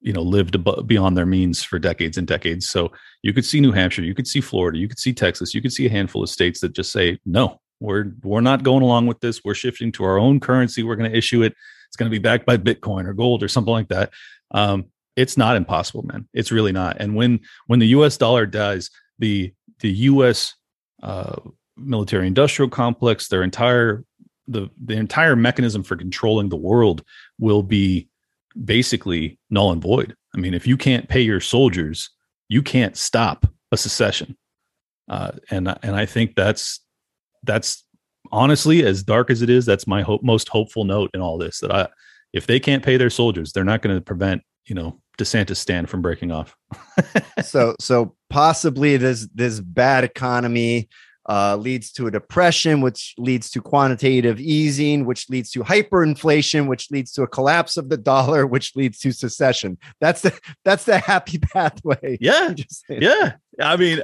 Speaker 2: you know, lived abo- beyond their means for decades and decades." So you could see New Hampshire, you could see Florida, you could see Texas, you could see a handful of states that just say, "No, we're we're not going along with this. We're shifting to our own currency. We're going to issue it. It's going to be backed by Bitcoin or gold or something like that." Um, it's not impossible, man. It's really not. And when when the U.S. dollar dies, the the U.S. Uh, military industrial complex, their entire the the entire mechanism for controlling the world will be basically null and void. I mean, if you can't pay your soldiers, you can't stop a secession. Uh, and and I think that's that's honestly as dark as it is. That's my hope, most hopeful note in all this. That I, if they can't pay their soldiers, they're not going to prevent you know DeSantistan from breaking off.
Speaker 1: so so possibly this this bad economy uh, leads to a depression, which leads to quantitative easing, which leads to hyperinflation, which leads to a collapse of the dollar, which leads to secession. That's the that's the happy pathway.
Speaker 2: Yeah, yeah. I mean,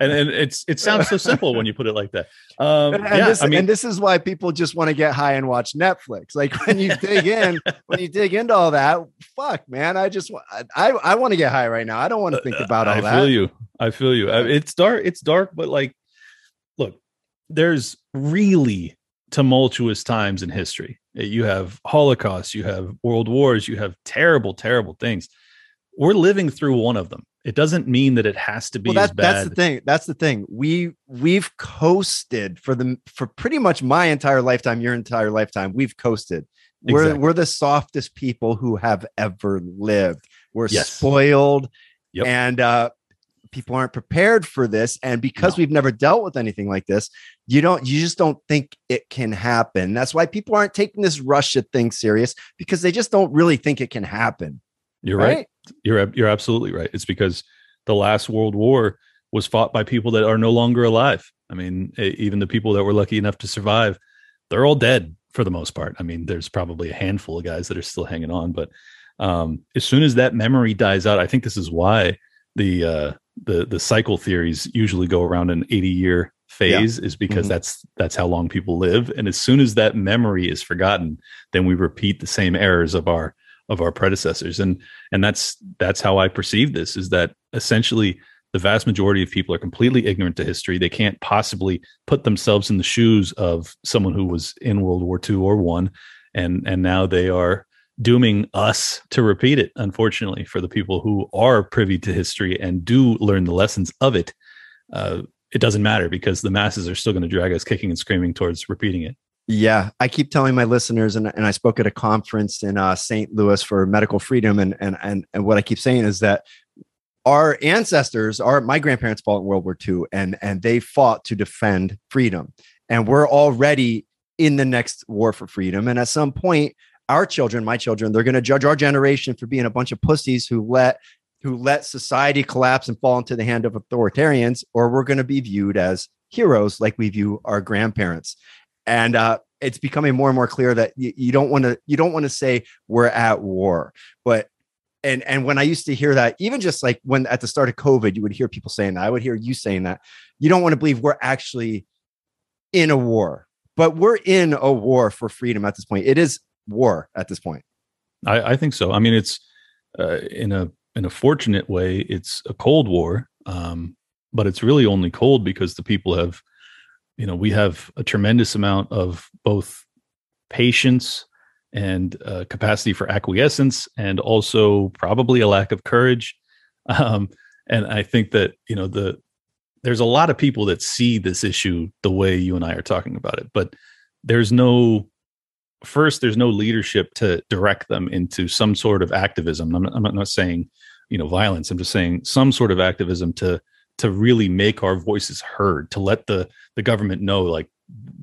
Speaker 2: and, and it's it sounds so simple when you put it like that. Um,
Speaker 1: and,
Speaker 2: yeah,
Speaker 1: this,
Speaker 2: I mean,
Speaker 1: and this is why people just want to get high and watch Netflix. Like when you dig in, when you dig into all that, fuck, man, I just I I want to get high right now. I don't want to think about all
Speaker 2: I
Speaker 1: that.
Speaker 2: I feel you. I feel you. It's dark. It's dark, but like there's really tumultuous times in history. You have Holocaust, you have world wars, you have terrible, terrible things. We're living through one of them. It doesn't mean that it has to be
Speaker 1: well,
Speaker 2: that,
Speaker 1: That's the thing. That's the thing. We we've coasted for the for pretty much my entire lifetime, your entire lifetime. We've coasted. We're we're the softest people who have ever lived. We're yes. spoiled, yep. and uh, people aren't prepared for this and because no. we've never dealt with anything like this you don't you just don't think it can happen. That's why people aren't taking this russia thing serious because they just don't really think it can happen
Speaker 2: you're right, right? you're you're absolutely right. It's because the last world war was fought by people that are no longer alive. I mean even the people that were lucky enough to survive they're all dead for the most part. I mean there's probably a handful of guys that are still hanging on but um, as soon as that memory dies out i think this is why the uh, the the cycle theories usually go around an 80 year phase yeah. is because mm-hmm. that's that's how long people live and as soon as that memory is forgotten then we repeat the same errors of our of our predecessors and and that's that's how i perceive this is that essentially the vast majority of people are completely ignorant to history they can't possibly put themselves in the shoes of someone who was in world war ii or one and and now they are dooming us to repeat it, unfortunately, for the people who are privy to history and do learn the lessons of it. Uh, it doesn't matter because the masses are still going to drag us kicking and screaming towards repeating it.
Speaker 1: Yeah, I keep telling my listeners, and, and I spoke at a conference in uh, St. Louis for medical freedom, and, and and and what I keep saying is that our ancestors, our my grandparents fought in World War II, and and they fought to defend freedom, and we're already in the next war for freedom, and at some point, our children, my children, they're going to judge our generation for being a bunch of pussies who let who let society collapse and fall into the hand of authoritarians, or we're going to be viewed as heroes like we view our grandparents. And uh, it's becoming more and more clear that you, you don't want to you don't want to say we're at war, but and and when I used to hear that, even just like when at the start of COVID, you would hear people saying that. I would hear you saying that. You don't want to believe we're actually in a war, but we're in a war for freedom at this point. It is war at this point.
Speaker 2: I, I think so. I mean, it's uh, in a in a fortunate way, it's a cold war, um, but it's really only cold because the people have, you know, we have a tremendous amount of both patience and uh, capacity for acquiescence, and also probably a lack of courage. Um, and I think that you know the there's a lot of people that see this issue the way you and I are talking about it, but there's no first there's no leadership to direct them into some sort of activism. I'm not, I'm not saying you know violence. I'm just saying some sort of activism to to really make our voices heard to let the the government know like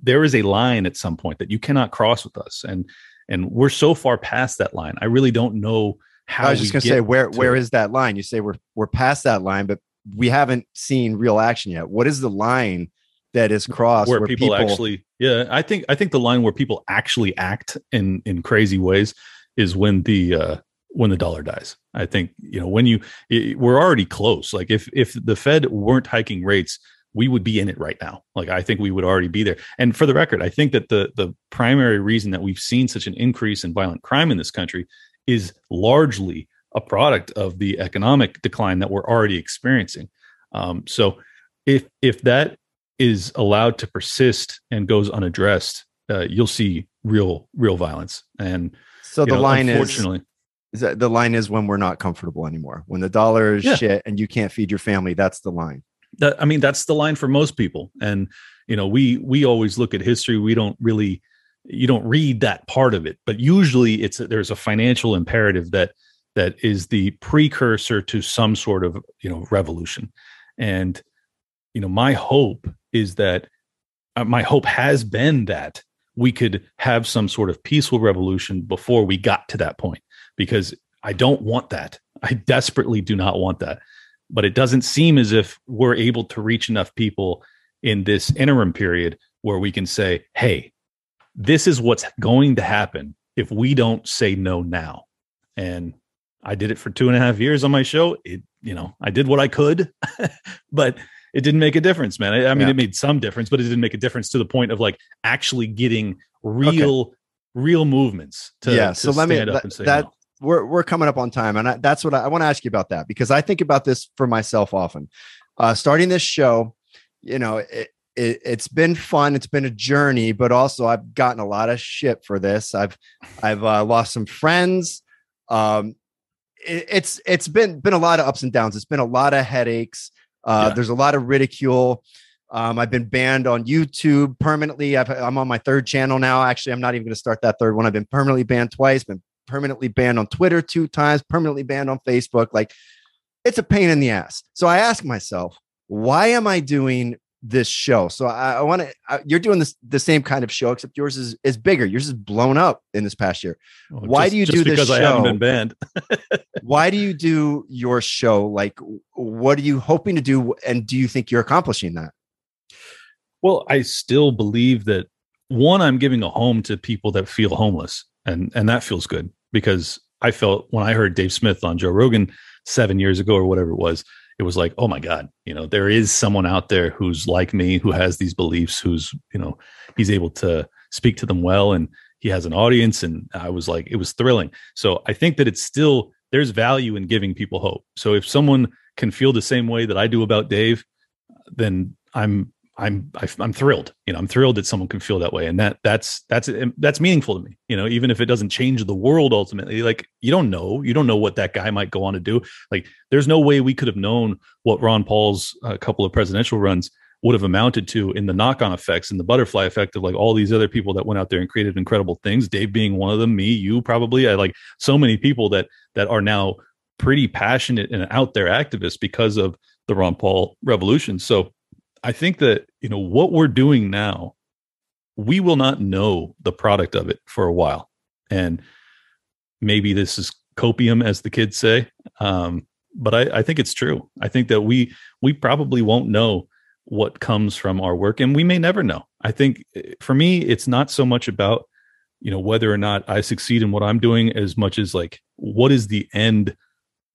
Speaker 2: there is a line at some point that you cannot cross with us. And and we're so far past that line. I really don't know how
Speaker 1: i was just going to say where where is that line? You say we're we're past that line but we haven't seen real action yet. What is the line that is crossed
Speaker 2: where, where people, people, actually yeah i think i think the line where people actually act in in crazy ways is when the uh when the dollar dies. I think you know when you it, we're already close. Like if if the fed weren't hiking rates we would be in it right now. Like i think we would already be there. And for the record i think that the the primary reason that we've seen such an increase in violent crime in this country is largely a product of the economic decline that we're already experiencing. Um, so if if that is allowed to persist and goes unaddressed, uh, you'll see real real violence. And
Speaker 1: so the know, line unfortunately, is, is that the line is when we're not comfortable anymore. When the dollar is yeah. shit and you can't feed your family, that's the line.
Speaker 2: That, I mean, that's the line for most people. And you know, we we always look at history. We don't really you don't read that part of it, but usually it's there's a financial imperative that that is the precursor to some sort of you know revolution. And you know, my hope is that uh, my hope has been that we could have some sort of peaceful revolution before we got to that point because I don't want that. I desperately do not want that. But it doesn't seem as if we're able to reach enough people in this interim period where we can say, hey, this is what's going to happen if we don't say no now. And I did it for two and a half years on my show. It, you know, I did what I could, but it didn't make a difference, man. I, I mean, yeah. it made some difference, but it didn't make a difference to the point of like actually getting real, okay. real movements. To,
Speaker 1: yeah.
Speaker 2: To
Speaker 1: so let me that, that no. we're we're coming up on time, and I, that's what I, I want to ask you about that because I think about this for myself often. Uh, starting this show, you know, it, it, has been fun. It's been a journey, but also I've gotten a lot of shit for this. I've I've uh, lost some friends. Um, it, it's it's been been a lot of ups and downs. It's been a lot of headaches. Uh, yeah. There's a lot of ridicule. Um, I've been banned on YouTube permanently. i am on my third channel now. Actually, I'm not even going to start that third one. I've been permanently banned twice. Been permanently banned on Twitter two times. Permanently banned on Facebook. Like it's a pain in the ass. So I ask myself, why am I doing this show. So I, I want to. You're doing this the same kind of show, except yours is is bigger. Yours is blown up in this past year. Why
Speaker 2: just,
Speaker 1: do you do this
Speaker 2: because
Speaker 1: show?
Speaker 2: I haven't been banned.
Speaker 1: why do you do your show? Like, what are you hoping to do, and do you think you're accomplishing that?
Speaker 2: Well, I still believe that one, I'm giving a home to people that feel homeless, and and that feels good because I felt when I heard Dave Smith on Joe Rogan seven years ago or whatever it was it was like, oh my God, you know, there is someone out there who's like me, who has these beliefs, who's, you know, he's able to speak to them well and he has an audience. And I was like, it was thrilling. So I think that it's still, there's value in giving people hope. So if someone can feel the same way that I do about Dave, then I'm I'm I'm thrilled. You know, I'm thrilled that someone can feel that way, and that that's that's that's meaningful to me. You know, even if it doesn't change the world ultimately, like you don't know, you don't know what that guy might go on to do. Like, there's no way we could have known what Ron Paul's uh, couple of presidential runs would have amounted to in the knock-on effects and the butterfly effect of like all these other people that went out there and created incredible things. Dave being one of them, me, you probably, I like so many people that that are now pretty passionate and out there activists because of the Ron Paul revolution. So I think that, you know, what we're doing now, we will not know the product of it for a while. And maybe this is copium, as the kids say. Um, but I, I think it's true. I think that we we probably won't know what comes from our work, and we may never know. I think eh, for me, it's not so much about you know whether or not I succeed in what I'm doing as much as like what is the end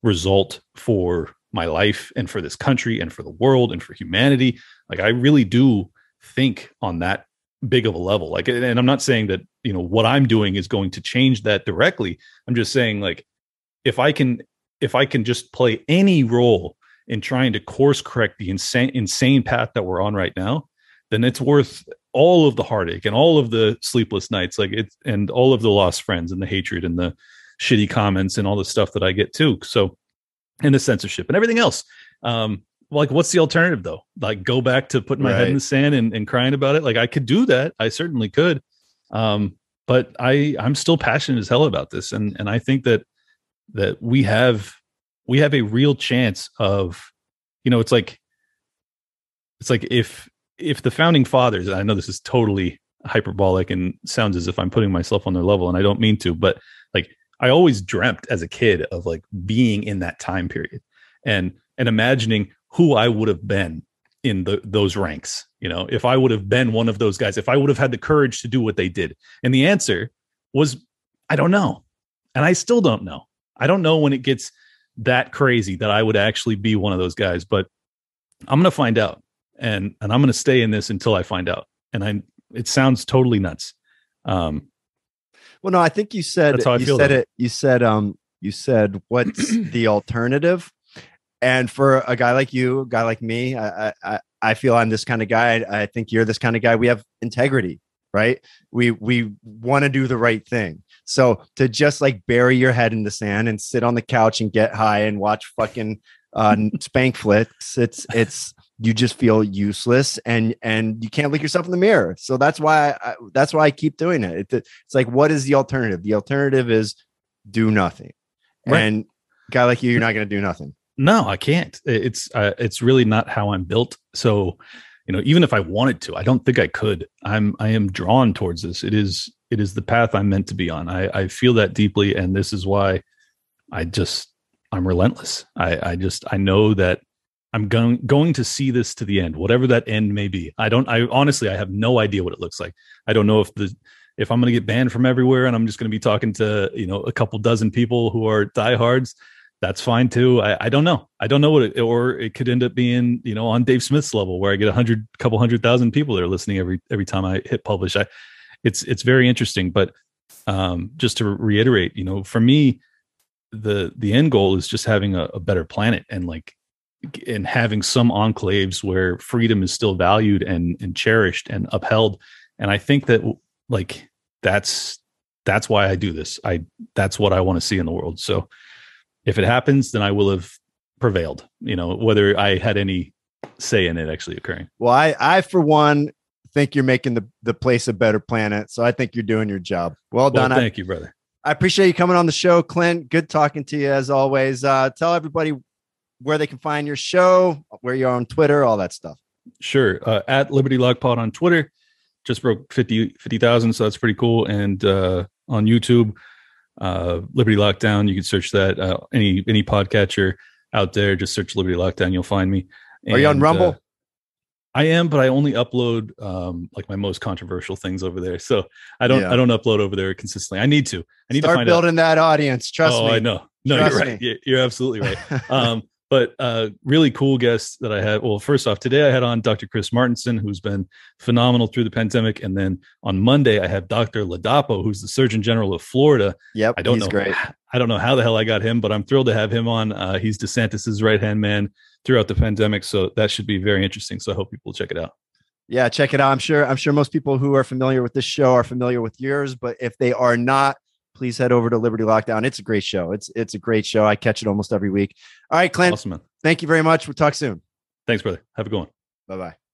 Speaker 2: result for my life and for this country and for the world and for humanity. Like I really do think on that big of a level. Like, and I'm not saying that, you know, what I'm doing is going to change that directly. I'm just saying like, if I can, if I can just play any role in trying to course correct the insane, insane path that we're on right now, then it's worth all of the heartache and all of the sleepless nights, like it's, and all of the lost friends and the hatred and the shitty comments and all the stuff that I get too. So and the censorship and everything else. Um, like, what's the alternative though? Like, go back to putting my right. head in the sand and, and crying about it. Like, I could do that. I certainly could. Um, but I I'm still passionate as hell about this, and and I think that that we have we have a real chance of, you know, it's like it's like if if the founding fathers, I know this is totally hyperbolic and sounds as if I'm putting myself on their level, and I don't mean to, but like I always dreamt as a kid of like being in that time period and and imagining who I would have been in the those ranks. You know, if I would have been one of those guys, if I would have had the courage to do what they did. And the answer was I don't know. And I still don't know. I don't know when it gets that crazy that I would actually be one of those guys, but I'm going to find out. And and I'm going to stay in this until I find out. And I it sounds totally nuts. Um
Speaker 1: well, no, I think you said you said though. it. You said um you said what's the alternative? And for a guy like you, a guy like me, I I, I feel I'm this kind of guy. I, think you're this kind of guy. We have integrity, right? We we want to do the right thing. So to just like bury your head in the sand and sit on the couch and get high and watch fucking uh, spank flicks, it's it's you just feel useless and and you can't look yourself in the mirror so that's why I, that's why i keep doing it. it it's like what is the alternative the alternative is do nothing right. and guy like you you're not going to do nothing
Speaker 2: no i can't it's uh, it's really not how i'm built so you know even if i wanted to i don't think i could i'm i am drawn towards this it is it is the path i'm meant to be on i i feel that deeply and this is why i just I'm relentless. I, I just I know that I'm going going to see this to the end, whatever that end may be. I don't. I honestly I have no idea what it looks like. I don't know if the if I'm going to get banned from everywhere and I'm just going to be talking to you know a couple dozen people who are diehards. That's fine too. I, I don't know. I don't know what it, or it could end up being you know on Dave Smith's level where I get a hundred couple hundred thousand people that are listening every every time I hit publish. I it's it's very interesting, but um, just to reiterate, you know, for me, the the end goal is just having a, a better planet and like and having some enclaves where freedom is still valued and and cherished and upheld. And I think that like that's that's why I do this. I that's what I want to see in the world. So if it happens, then I will have prevailed. You know, whether I had any say in it actually occurring.
Speaker 1: Well, I I for one think you're making the the place a better planet. So I think you're doing your job. Well done.
Speaker 2: Well, thank I, you, brother.
Speaker 1: I appreciate you coming on the show, Clint. Good talking to you as always. Uh, tell everybody where they can find your show, where you're on Twitter, all that stuff.
Speaker 2: Sure. Uh, at Liberty Lock Pod on Twitter. Just broke 50 50,000, so that's pretty cool. And uh, on YouTube, uh, Liberty Lockdown. You can search that. Uh, any any podcatcher out there, just search Liberty Lockdown. You'll find me.
Speaker 1: And, Are you on Rumble?
Speaker 2: Uh, I am, but I only upload um, like my most controversial things over there. So I don't yeah. I don't upload over there consistently. I need to. I need
Speaker 1: Start
Speaker 2: to find
Speaker 1: building
Speaker 2: out.
Speaker 1: that audience. Trust
Speaker 2: oh,
Speaker 1: me.
Speaker 2: I know. No, Trust you're right. Me. You're absolutely right. um, but uh, really cool guests that I had. Well, first off, today I had on Dr. Chris Martenson, who's been phenomenal through the pandemic, and then on Monday I have Dr. Ladapo, who's the Surgeon General of Florida.
Speaker 1: Yep,
Speaker 2: I don't
Speaker 1: know.
Speaker 2: Great. I don't know how the hell I got him, but I'm thrilled to have him on. Uh, he's DeSantis's right hand man throughout the pandemic, so that should be very interesting. So I hope people check it out.
Speaker 1: Yeah, check it out. I'm sure. I'm sure most people who are familiar with this show are familiar with yours, but if they are not, please head over to Liberty Lockdown. It's a great show. It's it's a great show. I catch it almost every week. All right, Clint. Awesome, man. Thank you very much. We'll talk soon.
Speaker 2: Thanks, brother. Have a good one.
Speaker 1: Bye bye.